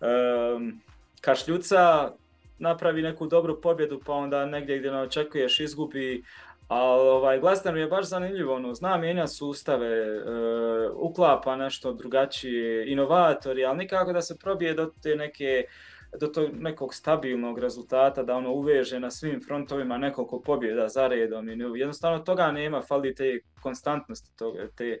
um, kašljuca napravi neku dobru pobjedu pa onda negdje gdje ne očekuješ izgubi Ali ovaj, Glasner je baš zanimljivo, ono, zna mijenja sustave, e, uklapa nešto drugačije, inovatori, ali nikako da se probije do te neke do tog nekog stabilnog rezultata, da ono uveže na svim frontovima nekoliko pobjeda za redom. I jednostavno toga nema, fali te konstantnosti, toga, te,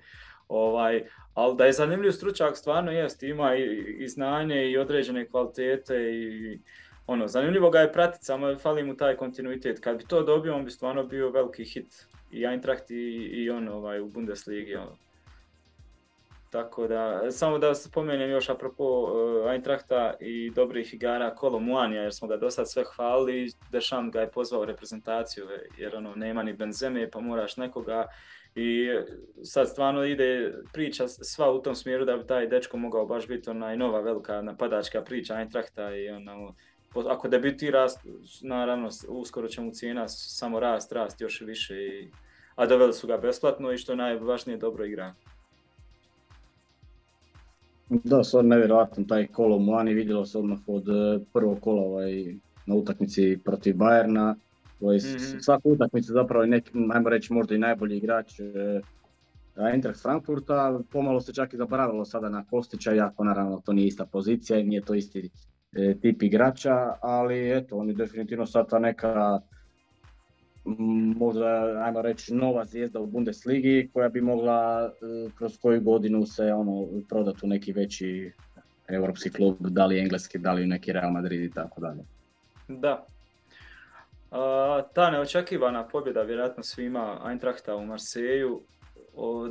ovaj, ali da je zanimljiv stručak stvarno jest, ima i, i znanje i određene kvalitete i ono, zanimljivo ga je pratiti, samo fali mu taj kontinuitet. Kad bi to dobio, on bi stvarno bio veliki hit. I Eintracht i, i on ovaj, u Bundesligi. Ono. Tako da, samo da spomenem još apropo uh, Eintrachta i dobrih igara Kolo Muanija, jer smo ga do sve hvalili, Dešan ga je pozvao reprezentaciju, jer ono, nema ni benzeme, pa moraš nekoga i sad stvarno ide priča sva u tom smjeru da bi taj dečko mogao baš biti onaj nova velika napadačka priča Eintrachta i ono, ako debitira, naravno, uskoro će mu cijena samo rast, rast još više, i, a doveli su ga besplatno i što je najvažnije, dobro igra. Da, stvarno nevjerojatno taj kolo Muani, vidjelo se odmah od e, prvog kola ovaj, na utakmici protiv Bajerna. Ovaj, mm-hmm. Svaka utakmica zapravo je neki, ajmo reći, možda i najbolji igrač eh, Eintracht Frankfurta. Pomalo se čak i zaboravilo sada na Kostića, iako naravno to nije ista pozicija i nije to isti E, tip igrača, ali eto, on je definitivno sad ta neka možda, ajmo reći, nova zvijezda u Bundesligi koja bi mogla e, kroz koju godinu se ono prodati u neki veći europski klub, da li engleski, da li neki Real Madrid i tako dalje. Da. A, ta neočekivana pobjeda vjerojatno svima Eintrachta u Marseju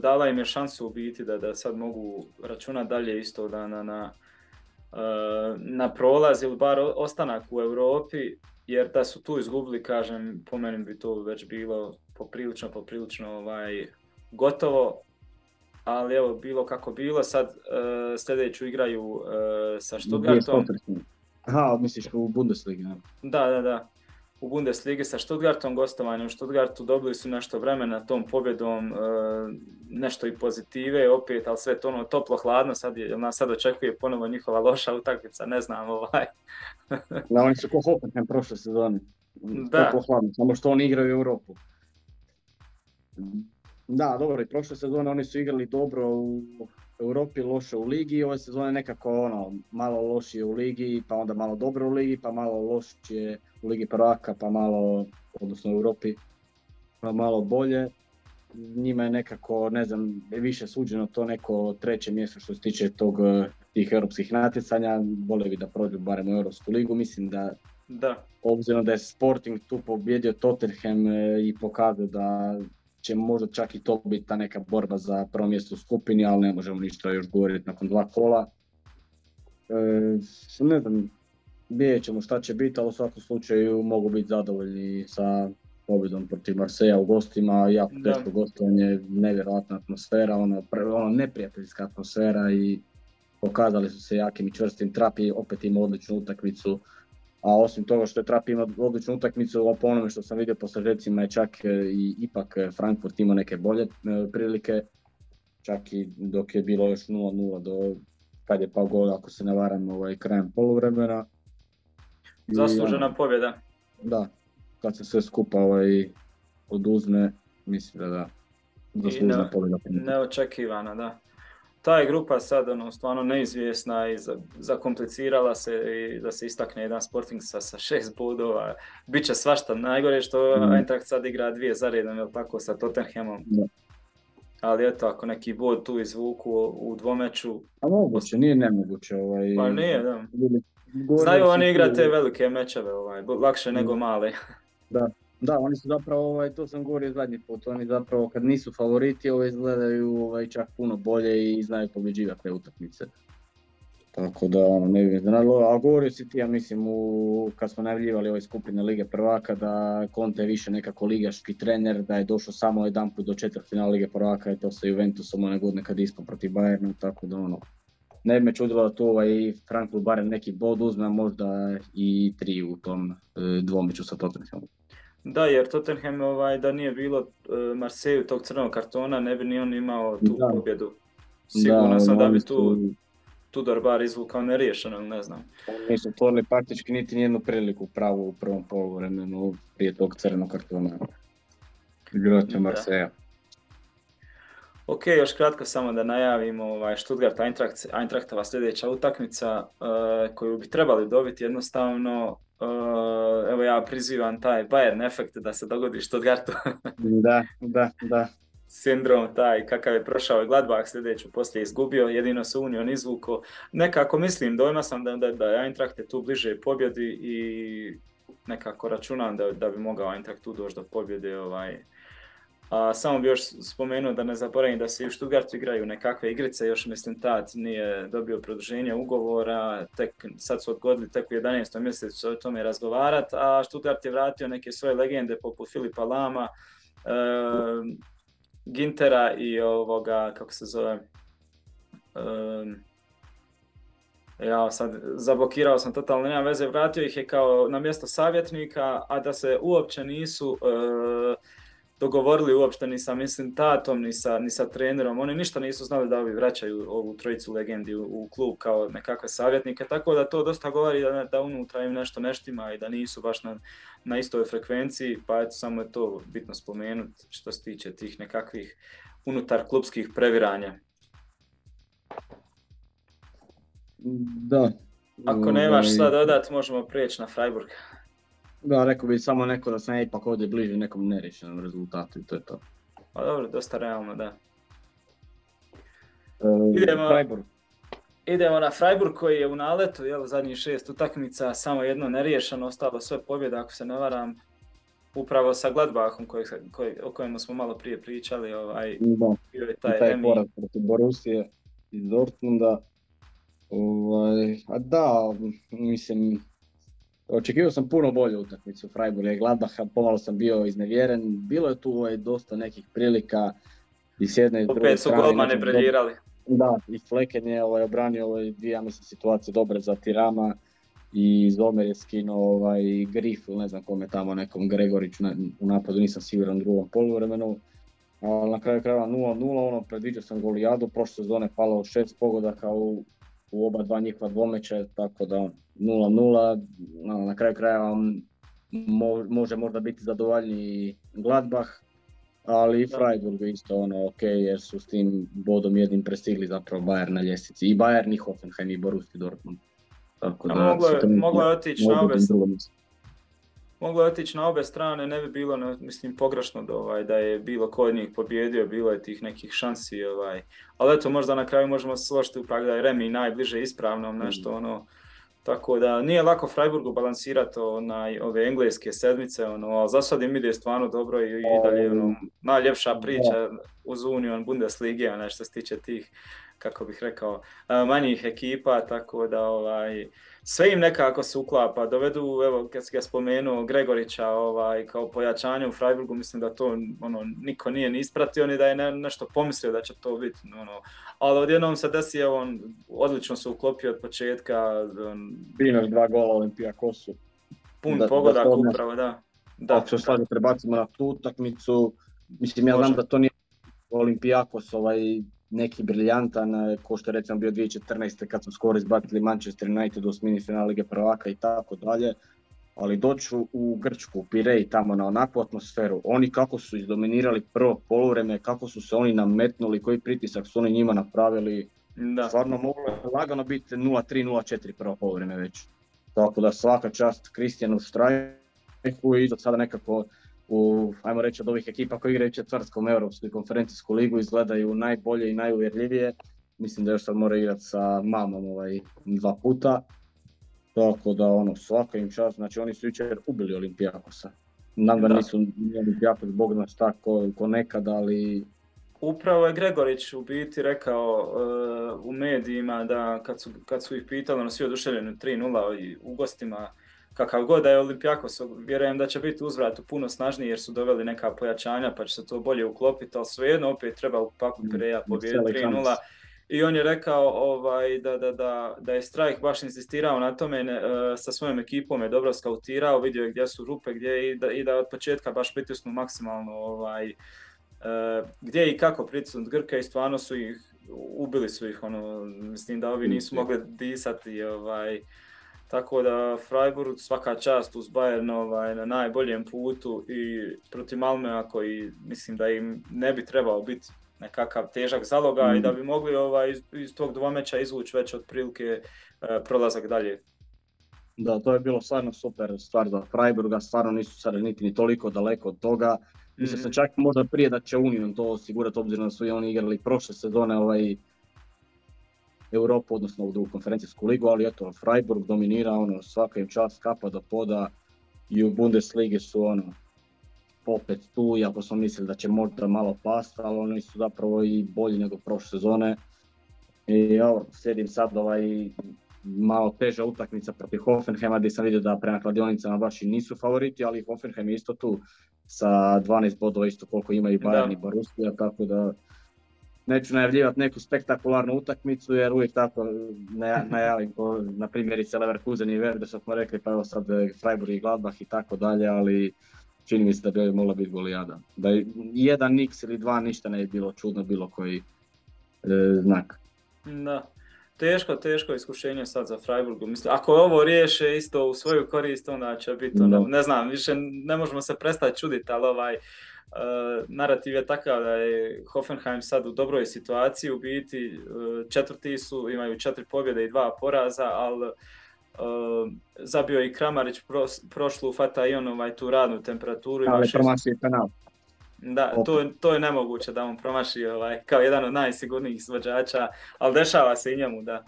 dala im je šansu u biti da, da sad mogu računati dalje isto dana na na prolaz ili bar ostanak u Europi, jer da su tu izgubili, kažem, po meni bi to već bilo poprilično, poprilično ovaj, gotovo, ali evo, bilo kako bilo, sad uh, sljedeću igraju uh, sa Stuttgartom. Aha, misliš u Bundesligi, ne? Da, da, da u Bundesligi sa Stuttgartom, gostovanje u Stuttgartu, dobili su nešto vremena tom pobjedom, e, nešto i pozitive opet, ali sve to ono toplo hladno, sad je, nas sad očekuje ponovo njihova loša utakmica, ne znam ovaj. da, oni su ko Hoffenheim prošle sezone. Da. Toplo hladno, samo što oni igraju u Europu. Da, dobro, i prošle sezone oni su igrali dobro u Europi, loše u ligi, ove sezone nekako ono, malo lošije u ligi, pa onda malo dobro u ligi, pa malo lošije u ligi prvaka, pa malo, odnosno u Europi, pa malo bolje. Njima je nekako, ne znam, više suđeno to neko treće mjesto što se tiče tog, tih europskih natjecanja. Vole bi da prođu barem u Europsku ligu, mislim da da. Obzirom da je Sporting tu pobjedio Tottenham e, i pokazao da će možda čak i to biti ta neka borba za prvo mjesto u skupini, ali ne možemo ništa još govoriti nakon dva kola. E, ne znam, vidjet ćemo šta će biti, ali u svakom slučaju mogu biti zadovoljni sa pobjedom protiv Marseja u gostima, jako teško gostovanje, nevjerojatna atmosfera, ono, ono neprijateljska atmosfera i pokazali su se jakim i čvrstim. Trapi opet ima odličnu utakmicu, a osim toga što je Trap ima odličnu utakmicu, po onome što sam vidio po sažecima je čak e, i ipak e, Frankfurt imao neke bolje e, prilike, čak i dok je bilo još 0-0 do kad je pao gol, ako se ne varam, ovaj, krajem poluvremena. Zaslužena ono, pobjeda. Da, kad se sve skupa ovaj, oduzme, mislim da da. Zaslužena pobjeda. Neočekivana, da ta je grupa sad ono, stvarno neizvjesna i zakomplicirala se i da se istakne jedan Sporting sa, sa šest bodova. Biće svašta najgore što mm. Eintracht sad igra dvije za redom, jel tako, sa Tottenhamom. Ali eto, ako neki bod tu izvuku u dvomeću... A moguće, nije nemoguće. Ovaj... Pa nije, da. Znaju oni igrati te velike mečeve, ovaj, lakše nego male. Da, da, oni su zapravo, ovaj, to sam govorio zadnji put, oni zapravo kad nisu favoriti ovaj, izgledaju ovaj, čak puno bolje i znaju pobjeđivati te utakmice. Tako da, ono, ne bih znalo, a govorio si ti, ja mislim, u, kad smo najavljivali ove skupine Lige prvaka, da Conte je više nekako ligaški trener, da je došao samo jedan put do četvrtfinala Lige prvaka i to sa Juventusom one godine kad ispao protiv Bayernu, tako da ono, ne bi me čudilo da tu ovaj Frankfurt barem neki bod uzme, možda i tri u tom e, dvomeću sa Tottenhamom. Da, jer Tottenham ovaj, da nije bilo uh, Marseju tog crnog kartona, ne bi ni on imao tu da. pobjedu. Sigurno da, sam da bi tu Tudor bar izvukao neriješeno, ne znam. Nisu otvorili praktički niti nijednu priliku pravu u prvom poluvremenu prije tog crnog kartona. Igrača Marseja. Ok, još kratko samo da najavimo ovaj Stuttgart Eintracht, Eintrachtova sljedeća utakmica uh, koju bi trebali dobiti jednostavno Uh, evo ja prizivam taj Bayern efekt da se dogodi Stuttgartu. da, da, da. Sindrom taj kakav je prošao i Gladbach sljedeću poslije izgubio, jedino se Union izvuko. Nekako mislim, dojma sam da, da, da Eintracht je tu bliže pobjedi i nekako računam da, da bi mogao Eintracht tu doći do pobjede. Ovaj, a samo bi još spomenuo da ne zaboravim da se u Stuttgartu igraju nekakve igrice, još mislim tad nije dobio produženje ugovora, tek, sad su odgodili tek u 11. mjesecu o tome razgovarati, a Stuttgart je vratio neke svoje legende poput Filipa Lama, e, Gintera i ovoga, kako se zove, e, ja sad zablokirao sam totalno, nema veze, vratio ih je kao na mjesto savjetnika, a da se uopće nisu e, dogovorili uopšte ni sa mislim tatom, ni sa, ni sa trenerom. Oni ništa nisu znali da ovi vraćaju ovu trojicu legendi u, u klub kao nekakve savjetnike, tako da to dosta govori da, da unutra im nešto neštima i da nisu baš na, na istoj frekvenciji, pa eto samo je to bitno spomenuti što se tiče tih nekakvih unutar klubskih previranja. Da. Ako nemaš šta ovaj- dodati, možemo prijeći na Freiburg. Da, rekao bi samo neko da sam ja ipak ovdje bliže nekom nerešenom rezultatu i to je to. Pa dobro, dosta realno, da. E, idemo, Freiburg. idemo na Freiburg koji je u naletu, jel, zadnjih šest utakmica, samo jedno neriješeno, ostalo sve pobjede, ako se ne varam, upravo sa Gladbachom koji, koji, o kojemu smo malo prije pričali. Ovaj, da, bio je taj, taj poraz protiv Borusije iz Dortmunda. Ovaj, a da, mislim, Očekivao sam puno bolju utakmicu Freiburg i Gladbacha, pomalo sam bio iznevjeren. Bilo je tu ovaj, dosta nekih prilika i s jedne i druge Opet su golmane briljirali. Da, i Fleken je ovaj, obranio ovaj, dvije, ja mislim, situacije dobre za Tirama i Zomer je skinuo ovaj, Grif ili ne znam kome tamo, nekom Gregorić na, u napadu, nisam siguran u drugom poluvremenu. Na kraju krajeva 0-0, ono, predviđao sam golijadu, prošle sezone palo šest pogodaka u, u oba dva njihova dvomeća, tako da 0-0, na kraju krajeva može možda biti zadovoljniji Gladbach, ali i Freiburg isto ono ok, jer su s tim bodom jednim prestigli zapravo Bayern na ljestvici. I Bayern, i Hoffenheim, i Borussia Dortmund. Tako da, moglo, je, moglo je otići na obe, moglo je otići na obe strane, ne bi bilo mislim pogrešno da, ovaj, da je bilo ko od njih pobjedio, bilo je tih nekih šansi, ovaj. ali eto možda na kraju možemo složiti upak da je Remi najbliže ispravnom, nešto mm. ono, tako da nije lako Freiburgu balansirati onaj, ove engleske sedmice, ono, ali za sad im ide stvarno dobro i, i dalje ono, najljepša priča uz Union Bundeslige, onaj što se tiče tih, kako bih rekao, manjih ekipa, tako da ovaj, sve im nekako se uklapa, dovedu, evo kad si ga spomenuo, Gregorića ovaj, kao pojačanje u Freiburgu, mislim da to ono, niko nije ni ispratio ni da je ne, nešto pomislio da će to biti. Ono. Ali odjednom se desi, evo, on odlično se uklopio od početka. On, Binaš dva gola Olimpija Kosu. Pun da, pogodak da upravo, da. Da, se stvarno prebacimo na tu utakmicu, mislim ja znam da to nije Olimpijakos ovaj neki briljantan, e, ko što je recimo bio 2014. kad smo skoro izbacili Manchester United u osmini finale Lige prvaka i tako dalje, ali doću u Grčku, u Pirej, tamo na onakvu atmosferu, oni kako su izdominirali prvo poluvreme, kako su se oni nametnuli, koji pritisak su oni njima napravili, da. stvarno moglo je lagano biti 0-3, 0-4 prvo poluvreme već. Tako da svaka čast Kristijanu Štrajku i do sada nekako u, ajmo reći, od ovih ekipa koji igraju četvrtkom Europsku konferencijsku ligu izgledaju najbolje i najuvjerljivije. Mislim da još sad mora igrati sa mamom ovaj, dva puta. Tako da ono, svaka im čast, znači oni su jučer ubili Olimpijakosa. Nam da, nisu Olimpijakos bog nas tako ko nekad, ali... Upravo je Gregorić u biti rekao uh, u medijima da kad su, kad su ih pitali, ono svi oduševljeni 3-0 u gostima, kakav god da je Olimpijakos, vjerujem da će biti uzvrat puno snažniji jer su doveli neka pojačanja pa će se to bolje uklopiti, ali svejedno opet treba u paku mm, Pireja pobijediti 3-0. I on je rekao ovaj, da, da, da, da je Strajk baš insistirao na tome, ne, uh, sa svojom ekipom je dobro skautirao, vidio je gdje su rupe, gdje i da, i da od početka baš pritisnu maksimalno ovaj, uh, gdje i kako pritisnut Grke i stvarno su ih, ubili su ih, ono, mislim da ovi nisu mogli disati, ovaj, tako da Freiburg svaka čast uz Bayern ovaj, na najboljem putu i protiv Malmea koji mislim da im ne bi trebao biti nekakav težak zaloga mm. i da bi mogli ovaj, iz, iz tog dvomeća izvući već otprilike e, prolazak dalje. Da, to je bilo stvarno super stvar za Freiburga, stvarno nisu sada niti ni toliko daleko od toga. Mislim mm. se čak možda prije da će Union to osigurati obzirom da su i oni igrali prošle sezone ovaj, Europu, odnosno u konferencijsku ligu, ali eto, Freiburg dominira, ono, svaka im čast kapa do poda i u Bundesligi su ono, opet tu, iako smo mislili da će možda malo past, ali oni su zapravo i bolji nego prošle sezone. I evo, sjedim sad ovaj malo teža utakmica protiv Hoffenheima gdje sam vidio da prema kladionicama baš i nisu favoriti, ali Hoffenheim je isto tu sa 12 bodova isto koliko imaju Bayern i Borussia, tako da neću najavljivati neku spektakularnu utakmicu jer uvijek tako najavim ko na primjerice Leverkusen i Verde što smo rekli pa evo sad e, Freiburg i Gladbach i tako dalje, ali čini mi se da bi ovo mogla biti golijada. Da je jedan niks ili dva ništa ne bi bilo čudno bilo koji e, znak. Da, teško, teško iskušenje sad za Freiburgu. Mislim, ako ovo riješe isto u svoju korist, onda će biti, ono, ne znam, više ne možemo se prestati čuditi, ali ovaj, narativ je takav da je Hoffenheim sad u dobroj situaciji, u biti uh, četvrti su, imaju četiri pobjede i dva poraza, ali uh, zabio i Kramarić pros, prošlu fata i on ovaj tu radnu temperaturu. Ali promaši penal. Da, to, to je nemoguće da on promaši ovaj, kao jedan od najsigurnijih izvođača, ali dešava se i njemu da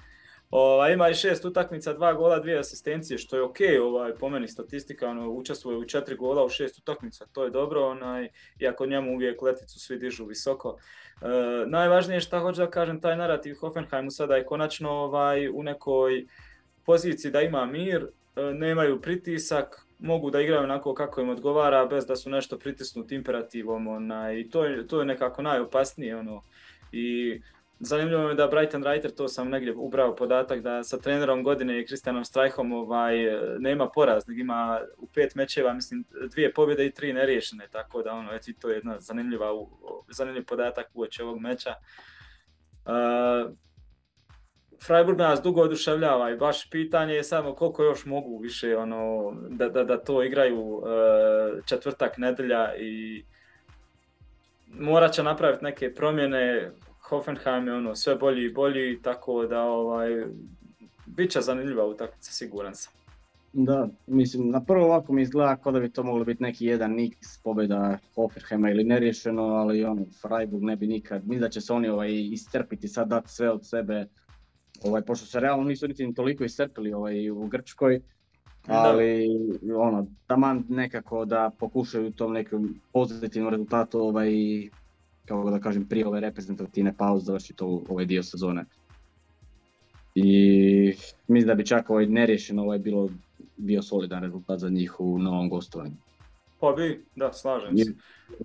Ova, ima i šest utakmica, dva gola, dvije asistencije, što je ok, ovaj, po meni statistika, ono, učestvuje u četiri gola u šest utakmica, to je dobro, onaj, iako njemu uvijek leticu svi dižu visoko. E, najvažnije je što hoću da kažem, taj narativ Hoffenheimu sada je konačno ovaj, u nekoj poziciji da ima mir, e, nemaju pritisak, mogu da igraju onako kako im odgovara, bez da su nešto pritisnuti imperativom, onaj, to je, to je nekako najopasnije, ono, i Zanimljivo je da Brighton Reiter, to sam negdje ubrao podatak, da sa trenerom godine i Kristijanom Strajhom ovaj, nema poraz, nego ima u pet mečeva, mislim, dvije pobjede i tri neriješene, tako da ono, eto, to je jedna zanimljiva, zanimljiv podatak uoči ovog meča. Uh, Freiburg nas dugo oduševljava i baš pitanje je samo koliko još mogu više ono, da, da, da to igraju uh, četvrtak, nedelja i morat će napraviti neke promjene, Hoffenheim je ono sve bolji i bolji, tako da ovaj, bit će zanimljiva utakmica, siguran sam. Da, mislim, na prvo ovako mi izgleda kao da bi to moglo biti neki jedan x pobjeda Hoffenheima ili neriješeno, ali ono, Freiburg ne bi nikad, mislim da će se oni ovaj, istrpiti sad dati sve od sebe, ovaj, pošto se realno nisu niti toliko iscrpili ovaj, u Grčkoj, ali da. ono, taman nekako da pokušaju u tom nekom pozitivnom rezultatu ovaj, kako da kažem, prije ove reprezentativne pauze završiti to ovaj dio sezone. I mislim da bi čak ovaj nerješeno ovaj bilo bio solidan rezultat za njih u novom gostovanju. Pa bi, da, slažem se.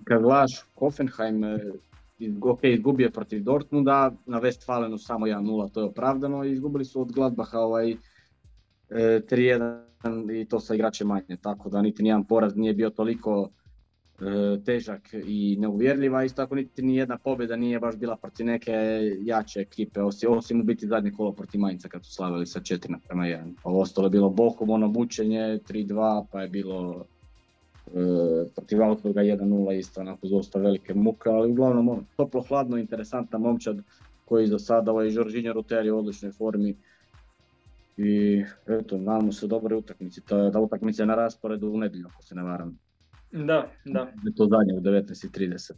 Kad gledaš Hoffenheim, e, ok, izgubio protiv Dortmunda, na Westfalenu samo 1-0, to je opravdano, izgubili su od Gladbaha ovaj, 3-1 e, i to sa igrače manje, tako da niti nijedan poraz nije bio toliko težak i neuvjerljiva, isto tako niti ni jedna pobjeda nije baš bila protiv neke jače ekipe, osim, u biti zadnje kolo protiv Mainca kad su slavili sa 4 prema 1. Ovo ostalo je bilo Bohum, ono bučenje, 3-2, pa je bilo e, protiv Augsburga 1-0 isto onako dosta velike muke, ali uglavnom ono, toplo, hladno, interesantna momčad koji za sada ovaj Žoržinja Ruter je u odličnoj formi i eto, nadamo se. Ta, ta utakmica je na rasporedu u nedjelju, ako se ne varam. Da, da. Je to zadnje u 19.30.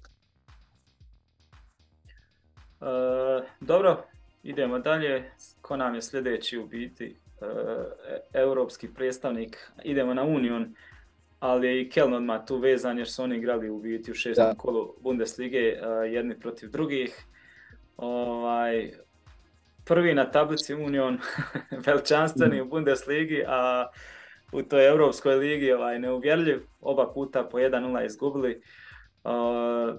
E, dobro, idemo dalje. Ko nam je sljedeći u biti? E, europski predstavnik. Idemo na Union, ali je i Keln odmah tu vezan jer su oni igrali u biti u šestom kolu Bundeslige e, jedni protiv drugih. Ovaj, prvi na tablici Union, veličanstveni u Bundesligi, a u toj Europskoj ligi ovaj, neuvjerljiv, oba puta po 1-0 izgubili. Uh,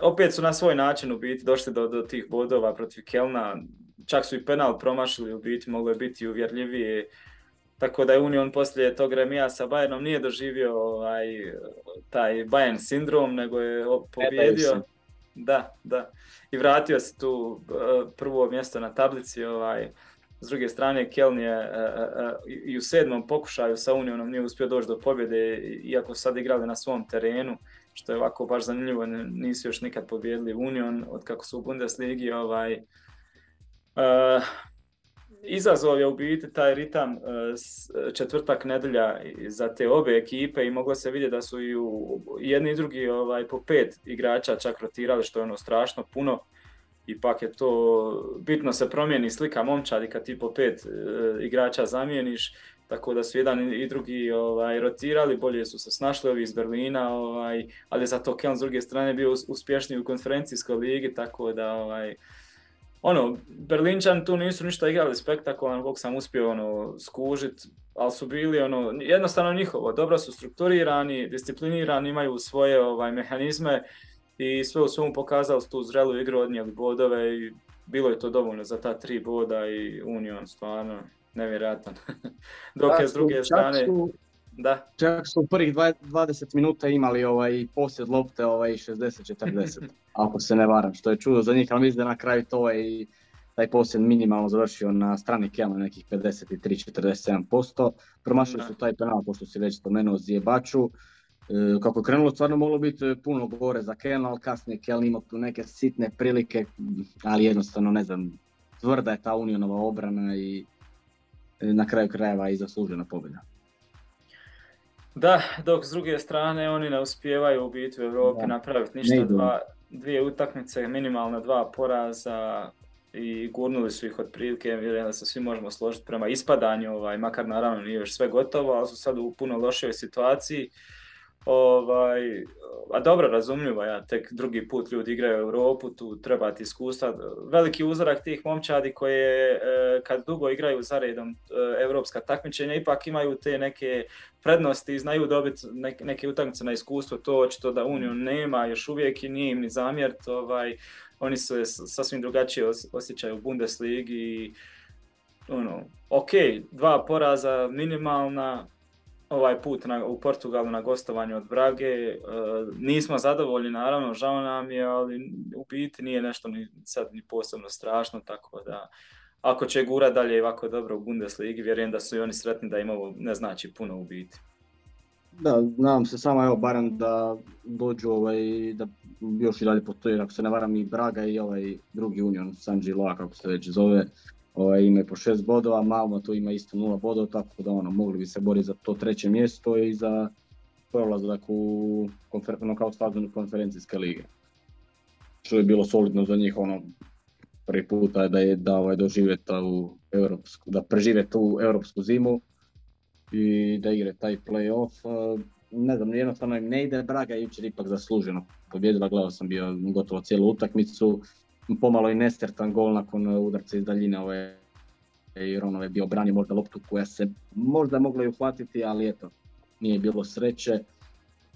opet su na svoj način u biti došli do, do tih bodova protiv Kelna, čak su i penal promašili u biti, moglo je biti uvjerljivije. Tako da je Union poslije tog remija sa Bayernom nije doživio ovaj, taj Bayern sindrom, nego je pobjedio. Da, da. I vratio se tu uh, prvo mjesto na tablici. Ovaj, s druge strane, Keln je uh, uh, i u sedmom pokušaju sa Unionom nije uspio doći do pobjede, iako sad igrali na svom terenu, što je ovako baš zanimljivo, nisu još nikad pobjedili Union od kako su u Bundesligi. Ovaj, izazov je u biti taj ritam četvrtak nedelja za te obe ekipe i moglo se vidjeti da su i u jedni i drugi ovaj, po pet igrača čak rotirali, što je ono strašno puno ipak je to bitno se promijeni slika momčadi kad ti po pet e, igrača zamijeniš, tako da su jedan i drugi ovaj, rotirali, bolje su se snašli ovi iz Berlina, ovaj, ali zato Keln s druge strane bio uspješniji u konferencijskoj ligi, tako da ovaj, ono, Berlinčan tu nisu ništa igrali spektakularno, kog sam uspio ono, skužit, ali su bili ono, jednostavno njihovo, dobro su strukturirani, disciplinirani, imaju svoje ovaj, mehanizme, i sve u svemu pokazali su tu zrelu igru, odnijeli bodove i bilo je to dovoljno za ta tri boda i Union stvarno nevjerojatan. Dok je s druge strane... Su, da. Čak su u prvih 20 minuta imali ovaj posjed lopte ovaj 60-40, ako se ne varam, što je čudo za njih, ali mislim da na kraju to je taj posjed minimalno završio na strani Kjela nekih 53-47%. Promašili su taj penal, pošto si već spomenuo Zijebaču. E, kako je krenulo, stvarno moglo biti e, puno gore za Keln, ali kasnije Keln imao tu neke sitne prilike, ali jednostavno ne znam, tvrda je ta Unionova obrana i e, na kraju krajeva i zaslužena pobjeda. Da, dok s druge strane oni ne uspijevaju u biti u Europi napraviti ništa, dva, dvije utakmice, minimalna dva poraza i gurnuli su ih otprilike, vjerujem da se svi možemo složiti prema ispadanju, ovaj, makar naravno nije još sve gotovo, ali su sad u puno lošoj situaciji. Ovaj, a dobro, razumljivo, ja tek drugi put ljudi igraju u Europu, tu treba ti iskustva. Veliki uzorak tih momčadi koje e, kad dugo igraju za redom europska takmičenja ipak imaju te neke prednosti i znaju dobiti neke utakmice na iskustvo, to očito da Uniju nema još uvijek i nije im ni zamjert, ovaj, oni se sasvim drugačije osjećaju u Bundesligi ono, ok, dva poraza minimalna, ovaj put na, u Portugalu na gostovanju od Brage. E, nismo zadovoljni, naravno, žao nam je, ali u biti nije nešto ni sad ni posebno strašno, tako da ako će gura dalje ovako dobro u Bundesligi, vjerujem da su i oni sretni da im ovo ne znači puno u biti. Da, nadam se samo evo barem da dođu ovaj, da još i dalje postoji, ako se ne varam i Braga i ovaj drugi Union, San Giloa kako se već zove, ovaj, ima po šest bodova, Malmo tu ima isto nula bodova, tako da ono, mogli bi se boriti za to treće mjesto i za prolazak u konfer, kao fazu konferencijske lige. Što je bilo solidno za njih, ono, prvi puta da je da ovaj, doživjeti u europsku, da prežive tu europsku zimu i da igre taj play-off. Ne znam, jednostavno im ne ide, Braga je jučer ipak zasluženo pobjedila, gledao sam bio gotovo cijelu utakmicu, pomalo i nestertan gol nakon udarca iz daljine ove i Ronov je bio branio možda loptu koja se možda mogla i uhvatiti, ali eto, nije bilo sreće.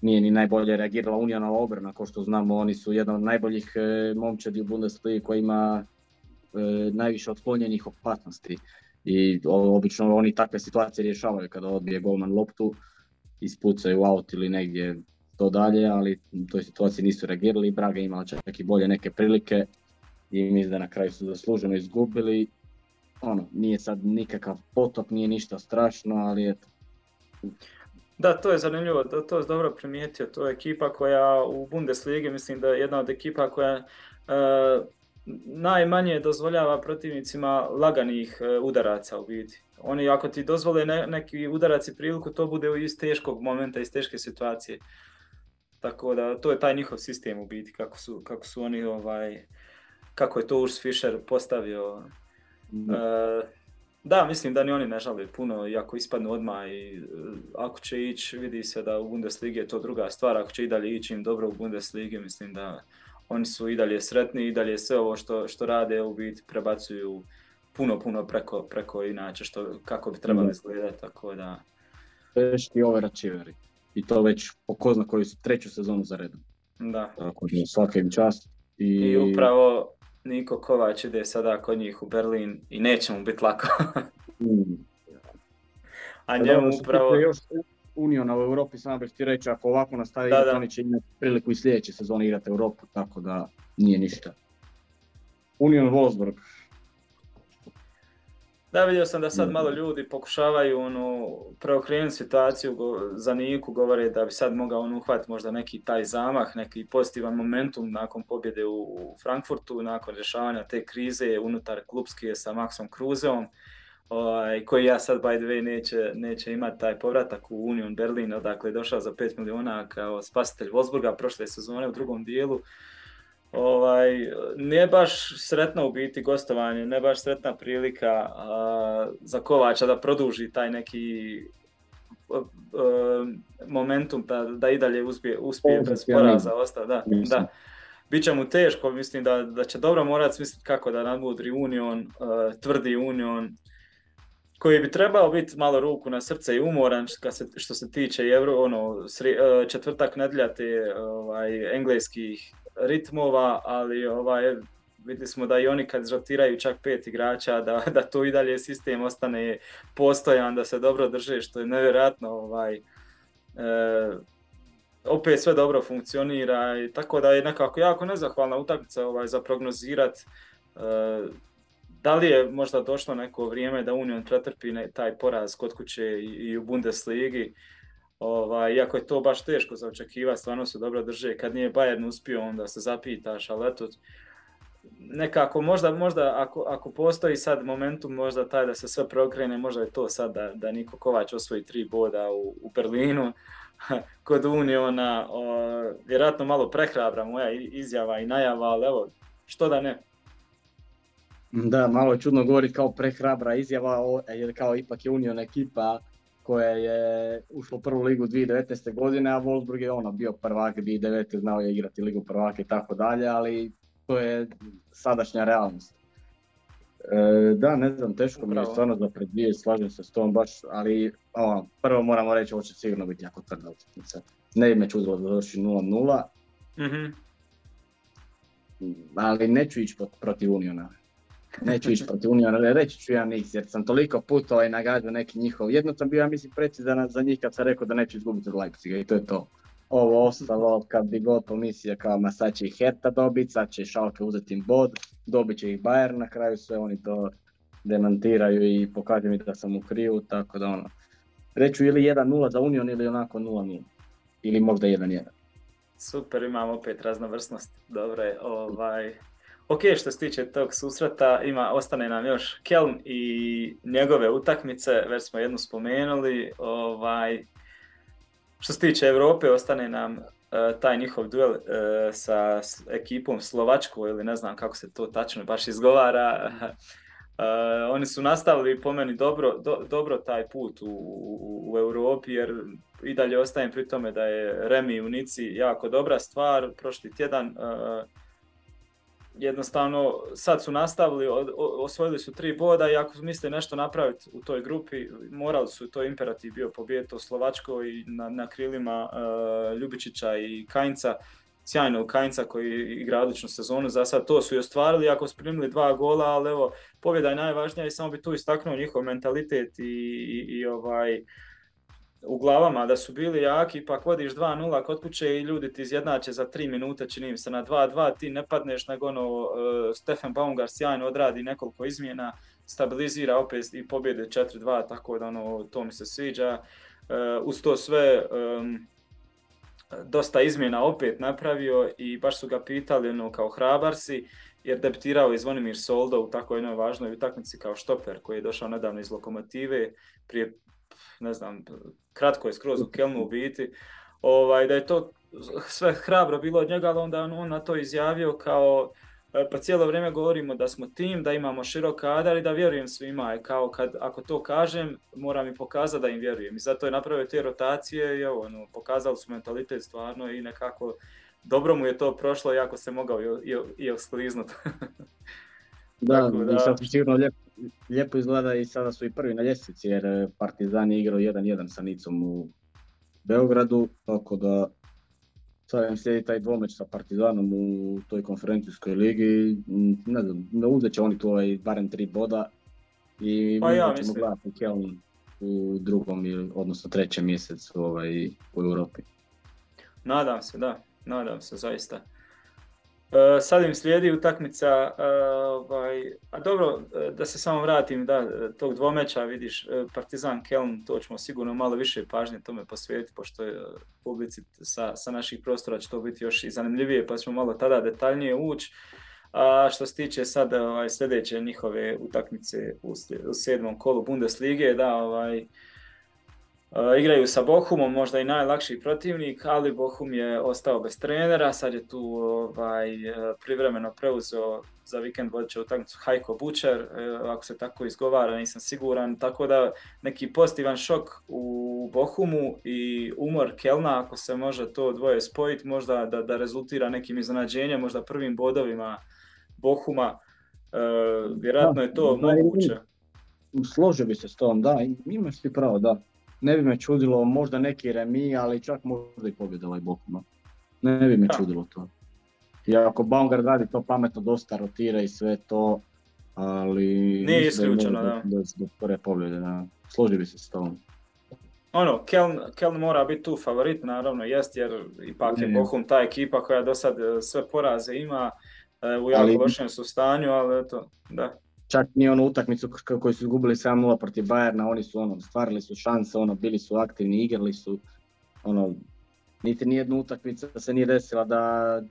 Nije ni najbolje reagirala Unijana obrana, kao što znamo, oni su jedan od najboljih e, momčadi u Bundesligi koji ima e, najviše otklonjenih opasnosti. I obično oni takve situacije rješavaju kada odbije golman loptu, ispucaju aut ili negdje to dalje, ali u toj situaciji nisu reagirali. Braga imala čak i bolje neke prilike i mislim da na kraju su zasluženo izgubili. Ono, nije sad nikakav potop, nije ništa strašno, ali eto. Da, to je zanimljivo, to, to je dobro primijetio. To je ekipa koja u Bundesligi, mislim da je jedna od ekipa koja e, najmanje dozvoljava protivnicima laganih e, udaraca u biti. Oni ako ti dozvole neki udarac i priliku, to bude iz teškog momenta, iz teške situacije. Tako da to je taj njihov sistem u biti, kako su, kako su oni, ovaj, kako je to Urs Fischer postavio. Mm. E, da, mislim da ni oni ne žale puno, iako ispadnu odmah i e, ako će ići, vidi se da u Bundesligi je to druga stvar, ako će i dalje ići im dobro u Bundesligi, mislim da oni su i dalje sretni i dalje sve ovo što, što rade u biti prebacuju puno, puno preko, preko inače što, kako bi trebali izgledati, tako da... Teški overačiveri i to već po ko zna koju treću sezonu za redom. Da. Tako da svaka im čast. I... I upravo Niko Kovač ide sada kod njih u Berlin i neće mu biti lako. mm. A njemu upravo... Još Uniona u Europi, samo bih ti reći, ako ovako nastavi, da, da. oni će imati priliku i sljedeće sezone igrati Europu, tako da nije ništa. Union Wolfsburg, da, vidio sam da sad malo ljudi pokušavaju ono, preokrenuti situaciju za Niku, govore da bi sad mogao on uhvatiti možda neki taj zamah, neki pozitivan momentum nakon pobjede u Frankfurtu, nakon rješavanja te krize unutar klubske sa Maxom Kruzeom, ovaj, koji ja sad by the way neće, neće imati taj povratak u Union Berlin, odakle je došao za 5 miliona kao spasitelj Wolfsburga prošle sezone u drugom dijelu ovaj, nije baš sretno u biti gostovanje, ne baš sretna prilika za Kovača da produži taj neki momentum da, da i dalje uspije, uspije bez poraza ostao, da, da. Biće mu teško, mislim da, da će dobro morati smisliti kako da nadmudri Union, tvrdi Union, koji bi trebao biti malo ruku na srce i umoran što se tiče Euro, ono, četvrtak nedjelja te ovaj, engleskih ritmova, ali ovaj, vidjeli smo da i oni kad rotiraju čak pet igrača, da, da to i dalje sistem ostane postojan, da se dobro drže, što je nevjerojatno. Ovaj, e, opet sve dobro funkcionira i tako da je nekako jako nezahvalna utakmica ovaj, za prognozirat. E, da li je možda došlo neko vrijeme da Union pretrpi taj poraz kod kuće i, i u Bundesligi? Ovaj, iako je to baš teško za očekivati, stvarno se dobro drže. Kad nije Bayern uspio, onda se zapitaš, ali eto, nekako možda, možda ako, ako postoji sad momentum možda taj da se sve prokrene, možda je to sad da, da Niko Kovač osvoji tri boda u, u Berlinu kod Uniona, o, vjerojatno malo prehrabra moja izjava i najava, ali evo, što da ne. Da, malo čudno govoriti kao prehrabra izjava, jer kao ipak je Union ekipa, koja je ušla u prvu ligu 2019. godine, a Wolfsburg je ono bio prvak 2009. znao je igrati ligu prvaka i tako dalje, ali to je sadašnja realnost. E, da, ne znam, teško mi je stvarno za predvije, slažem se s tom baš, ali ono, prvo moramo reći ovo će sigurno biti jako tvrda utakmica. Ne bi me čudilo da završi 0-0, mm-hmm. ali neću ići protiv Uniona. Neću ići protiv Uniona, reći ću ja niks, jer sam toliko puta ovaj nagađao neki njihov. Jedno sam bio, ja mislim, precizan za njih kad sam rekao da neću izgubiti od Leipziga i to je to. Ovo ostalo, kad bi god pomislio kao ma sad će ih Herta dobiti, sad će Šalke uzeti im bod, dobit će ih Bayern na kraju, sve oni to demantiraju i pokažu mi da sam u krivu, tako da ono, reću ili 1-0 za Union ili onako 0-0. Ili možda 1-1. Super, imamo opet raznovrsnost. Dobro je. Ovaj... Ok, što se tiče tog susreta, ima, ostane nam još Kelm i njegove utakmice, već smo jednu spomenuli. Ovaj, što se tiče Europe, ostane nam uh, taj njihov duel uh, sa ekipom Slovačko ili ne znam kako se to tačno baš izgovara. Uh, oni su nastavili po meni dobro, do, dobro taj put u, u, u Europi jer i dalje ostajem pri tome da je Remi u Nici jako dobra stvar. Prošli tjedan jednostavno sad su nastavili, osvojili su tri boda i ako misle nešto napraviti u toj grupi, morali su, to imperativ bio pobijediti u Slovačkoj na, na krilima uh, Ljubičića i Kajnca, sjajnog Kajnca koji igra odličnu sezonu, za sad to su i ostvarili, ako su primili dva gola, ali evo, pobjeda je najvažnija i samo bi tu istaknuo njihov mentalitet i, i, i ovaj, u glavama da su bili jaki, ipak vodiš 2-0 kod kuće i ljudi ti izjednače za 3 minute, čini mi se na 2-2, ti ne padneš, nego ono, uh, Stefan Baumgar sjajno odradi nekoliko izmjena, stabilizira opet i pobjede 4-2, tako da ono, to mi se sviđa. Uh, uz to sve, um, dosta izmjena opet napravio i baš su ga pitali ono, kao hrabar si, jer debitirao je Zvonimir Soldo u tako jednoj važnoj utakmici kao štoper koji je došao nedavno iz Lokomotive prije ne znam, kratko je skroz u Kelnu u biti, ovaj, da je to sve hrabro bilo od njega, ali onda on na to izjavio kao e, pa cijelo vrijeme govorimo da smo tim, da imamo širok kadar i da vjerujem svima. I kao kad, ako to kažem, moram i pokazati da im vjerujem. I zato je napravio te rotacije i ovo, ono, pokazali su mentalitet stvarno i nekako dobro mu je to prošlo, iako se mogao i, i, i. Da, Tako, da. i sad sigurno lijepo, lijepo izgleda i sada su i prvi na ljestvici jer e, Partizan je igrao 1-1 sa Nicom u Beogradu, tako da sad im slijedi taj dvomeć sa Partizanom u toj konferencijskoj ligi, ne znam, ne uzet će oni tu ovaj, barem tri boda i pa ja, ćemo gledati Keln u drugom ili odnosno trećem mjesecu ovaj, u Europi. Nadam se, da, nadam se zaista. Uh, sad im slijedi utakmica, uh, ovaj, a dobro, e, da se samo vratim, da, tog dvomeća, vidiš, Partizan Kelm, to ćemo sigurno malo više pažnje tome posvijetiti, pošto je publici sa, sa naših prostora će to biti još i zanimljivije, pa ćemo malo tada detaljnije ući. A što se tiče sad ovaj, sljedeće njihove utakmice u, u sedmom kolu Bundeslige, da, ovaj, Uh, igraju sa Bohumom, možda i najlakši protivnik, ali Bohum je ostao bez trenera, sad je tu ovaj, e, privremeno preuzeo za vikend vodeće utakmicu Hajko Bučer, uh, ako se tako izgovara, nisam siguran, tako da neki pozitivan šok u Bohumu i umor Kelna, ako se može to dvoje spojiti, možda da, da rezultira nekim iznenađenjem, možda prvim bodovima Bohuma, uh, vjerojatno je to da, moguće. Složio bi se s tom, da, imaš ti pravo, da ne bi me čudilo možda neki remi, ali čak možda i pobjeda ovaj Bokuma. Ne bi me da. čudilo to. I ako Baumgart radi to pametno, dosta rotira i sve to, ali... Nije isključeno, da. Do, do prve pobjede, da. Složi bi se s tom. Ono, Keln, Keln mora biti tu favorit, naravno, jest, jer ipak je Bohum ta ekipa koja do sad e, sve poraze ima, e, u jako ali... lošem su stanju, ali eto, da čak ni onu utakmicu koju su izgubili 7-0 protiv Bayerna, oni su ono, stvarili su šanse, ono, bili su aktivni, igrali su, ono, niti nijednu utakmicu se nije desila da,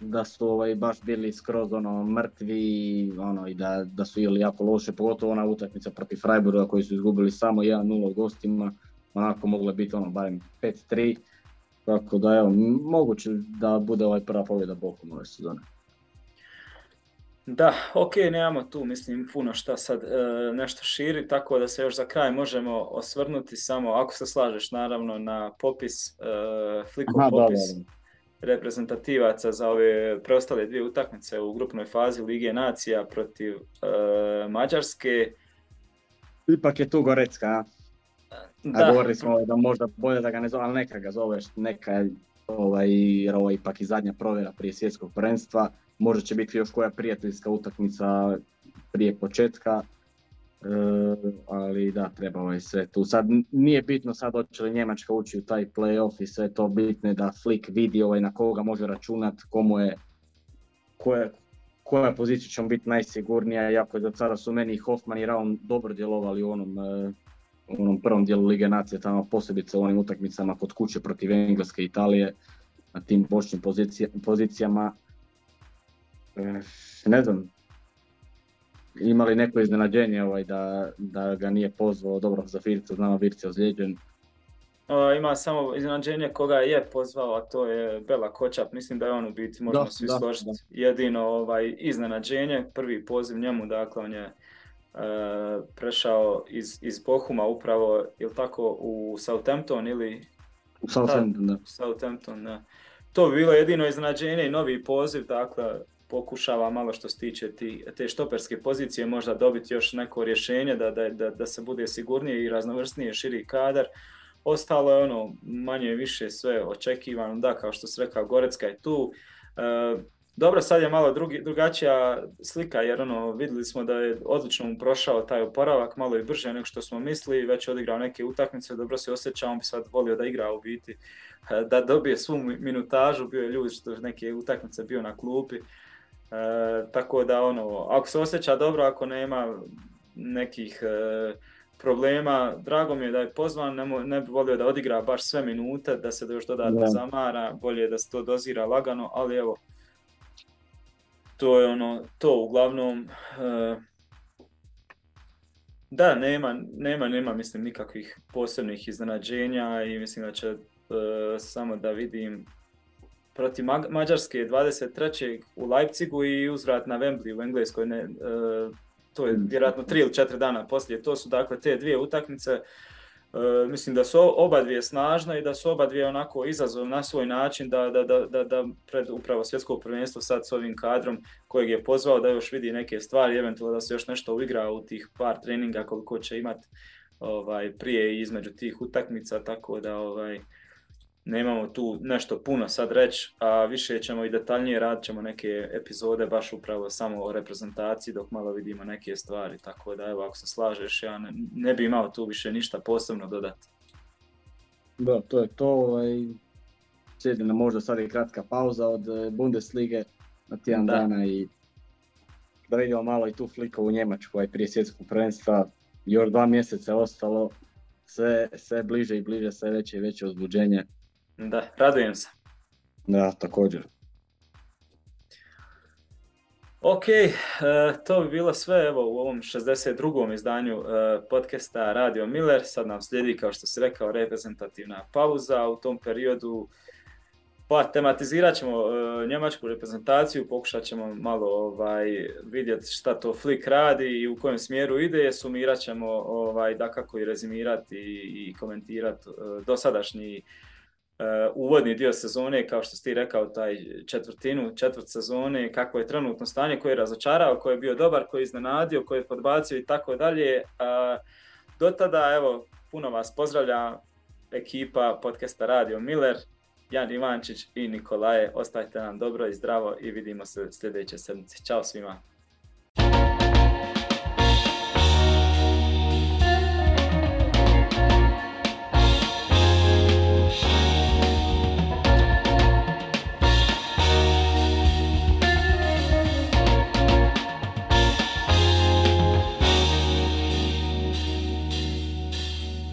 da su ovaj, baš bili skroz ono, mrtvi ono, i da, da su ili jako loše, pogotovo ona utakmica protiv Freiburga koji su izgubili samo 1-0 u gostima, onako moglo biti ono, barem 5-3, tako da evo, moguće da bude ovaj prva pobjeda Bokom ove sezone. Da, ok, nemamo tu, mislim, puno šta sad e, nešto širi, tako da se još za kraj možemo osvrnuti samo, ako se slažeš, naravno, na popis, e, flikov Aha, popis da, da, da. reprezentativaca za ove preostale dvije utakmice u grupnoj fazi Lige Nacija protiv e, Mađarske. Ipak je tu Gorecka, a? Da. A govorili smo da možda bolje da ga ne zove, ali neka ga zoveš, neka ovaj, jer ovo je ipak i zadnja provjera prije svjetskog prvenstva možda će biti još koja prijateljska utakmica prije početka, e, ali da, treba ovaj sve tu. Sad nije bitno sad hoće li Njemačka ući u taj playoff i sve to bitno je da Flick vidi ovaj na koga može računat, komu je, koja, koja pozicija će biti najsigurnija, iako je do sada su meni Hoffman i Raum dobro djelovali u onom e, u onom prvom dijelu Lige nacije, tamo posebice u onim utakmicama kod kuće protiv Engleske i Italije, na tim bočnim pozicijama. E, ne znam, imali neko iznenađenje ovaj, da, da ga nije pozvao dobro za Firca, znamo Virce ozlijeđen. ima samo iznenađenje koga je pozvao, a to je Bela Kočap. Mislim da je on u biti, možemo svi složiti, jedino ovaj, iznenađenje. Prvi poziv njemu, dakle, on je e, prešao iz, iz Bohuma upravo, ili tako, u Southampton ili... U Southampton, da. Southampton, da. To bi bilo jedino iznenađenje i novi poziv, dakle, pokušava malo što se tiče ti, te štoperske pozicije možda dobiti još neko rješenje da, da, da, da se bude sigurnije i raznovrsnije širi kadar. Ostalo je ono manje više sve očekivano, da kao što se rekao Gorecka je tu. E, dobro, sad je malo drugi, drugačija slika jer ono, vidjeli smo da je odlično mu prošao taj oporavak, malo i brže nego što smo mislili, već je odigrao neke utakmice, dobro se osjeća, on bi sad volio da igra u biti, e, da dobije svu minutažu, bio je ljudi što neke utakmice bio na klupi, E, tako da ono, ako se osjeća dobro, ako nema nekih e, problema, drago mi je da je pozvan, ne, ne bi volio da odigra baš sve minute, da se još dodatno zamara, bolje da se to dozira lagano, ali evo, to je ono, to uglavnom, e, da, nema, nema, nema, mislim, nikakvih posebnih iznenađenja i mislim da će e, samo da vidim protiv Mađarske 23. u Leipzigu i uzvrat na Wembley u Engleskoj. Ne, e, to je vjerojatno tri ili četiri dana poslije. To su dakle te dvije utakmice. E, mislim da su oba dvije snažne i da su oba dvije onako izazov na svoj način da, da, da, da, pred upravo svjetsko prvenstvo sad s ovim kadrom kojeg je pozvao da još vidi neke stvari, eventualno da se još nešto uigra u tih par treninga koliko će imati ovaj, prije i između tih utakmica, tako da ovaj, nemamo tu nešto puno sad reći, a više ćemo i detaljnije radit ćemo neke epizode baš upravo samo o reprezentaciji dok malo vidimo neke stvari, tako da evo ako se slažeš ja ne, ne bi imao tu više ništa posebno dodati. Da, to je to. Ovaj, slijedi nam možda sad i kratka pauza od eh, Bundeslige na tjedan dana i da vidimo malo i tu fliku u Njemačku ovaj, prije svjetskog prvenstva. Još dva mjeseca ostalo, sve, sve bliže i bliže, sve veće i veće uzbuđenje da, radujem se. Da, također. Ok, e, to bi bilo sve evo, u ovom 62. izdanju uh, podcasta Radio Miller. Sad nam slijedi, kao što si rekao, reprezentativna pauza. U tom periodu pa tematizirat ćemo uh, njemačku reprezentaciju, pokušat ćemo malo ovaj, vidjeti šta to Flick radi i u kojem smjeru ide, sumirat ćemo ovaj, da kako i rezimirati i, komentirati dosadašnji uvodni dio sezone, kao što si ti rekao, taj četvrtinu, četvrt sezone, kako je trenutno stanje, koji je razočarao, koji je bio dobar, koji je iznenadio, koji je podbacio i tako dalje. Do tada, evo, puno vas pozdravlja ekipa podcasta Radio Miller, Jan Ivančić i Nikolaje. Ostajte nam dobro i zdravo i vidimo se sljedeće sedmice. Ćao svima!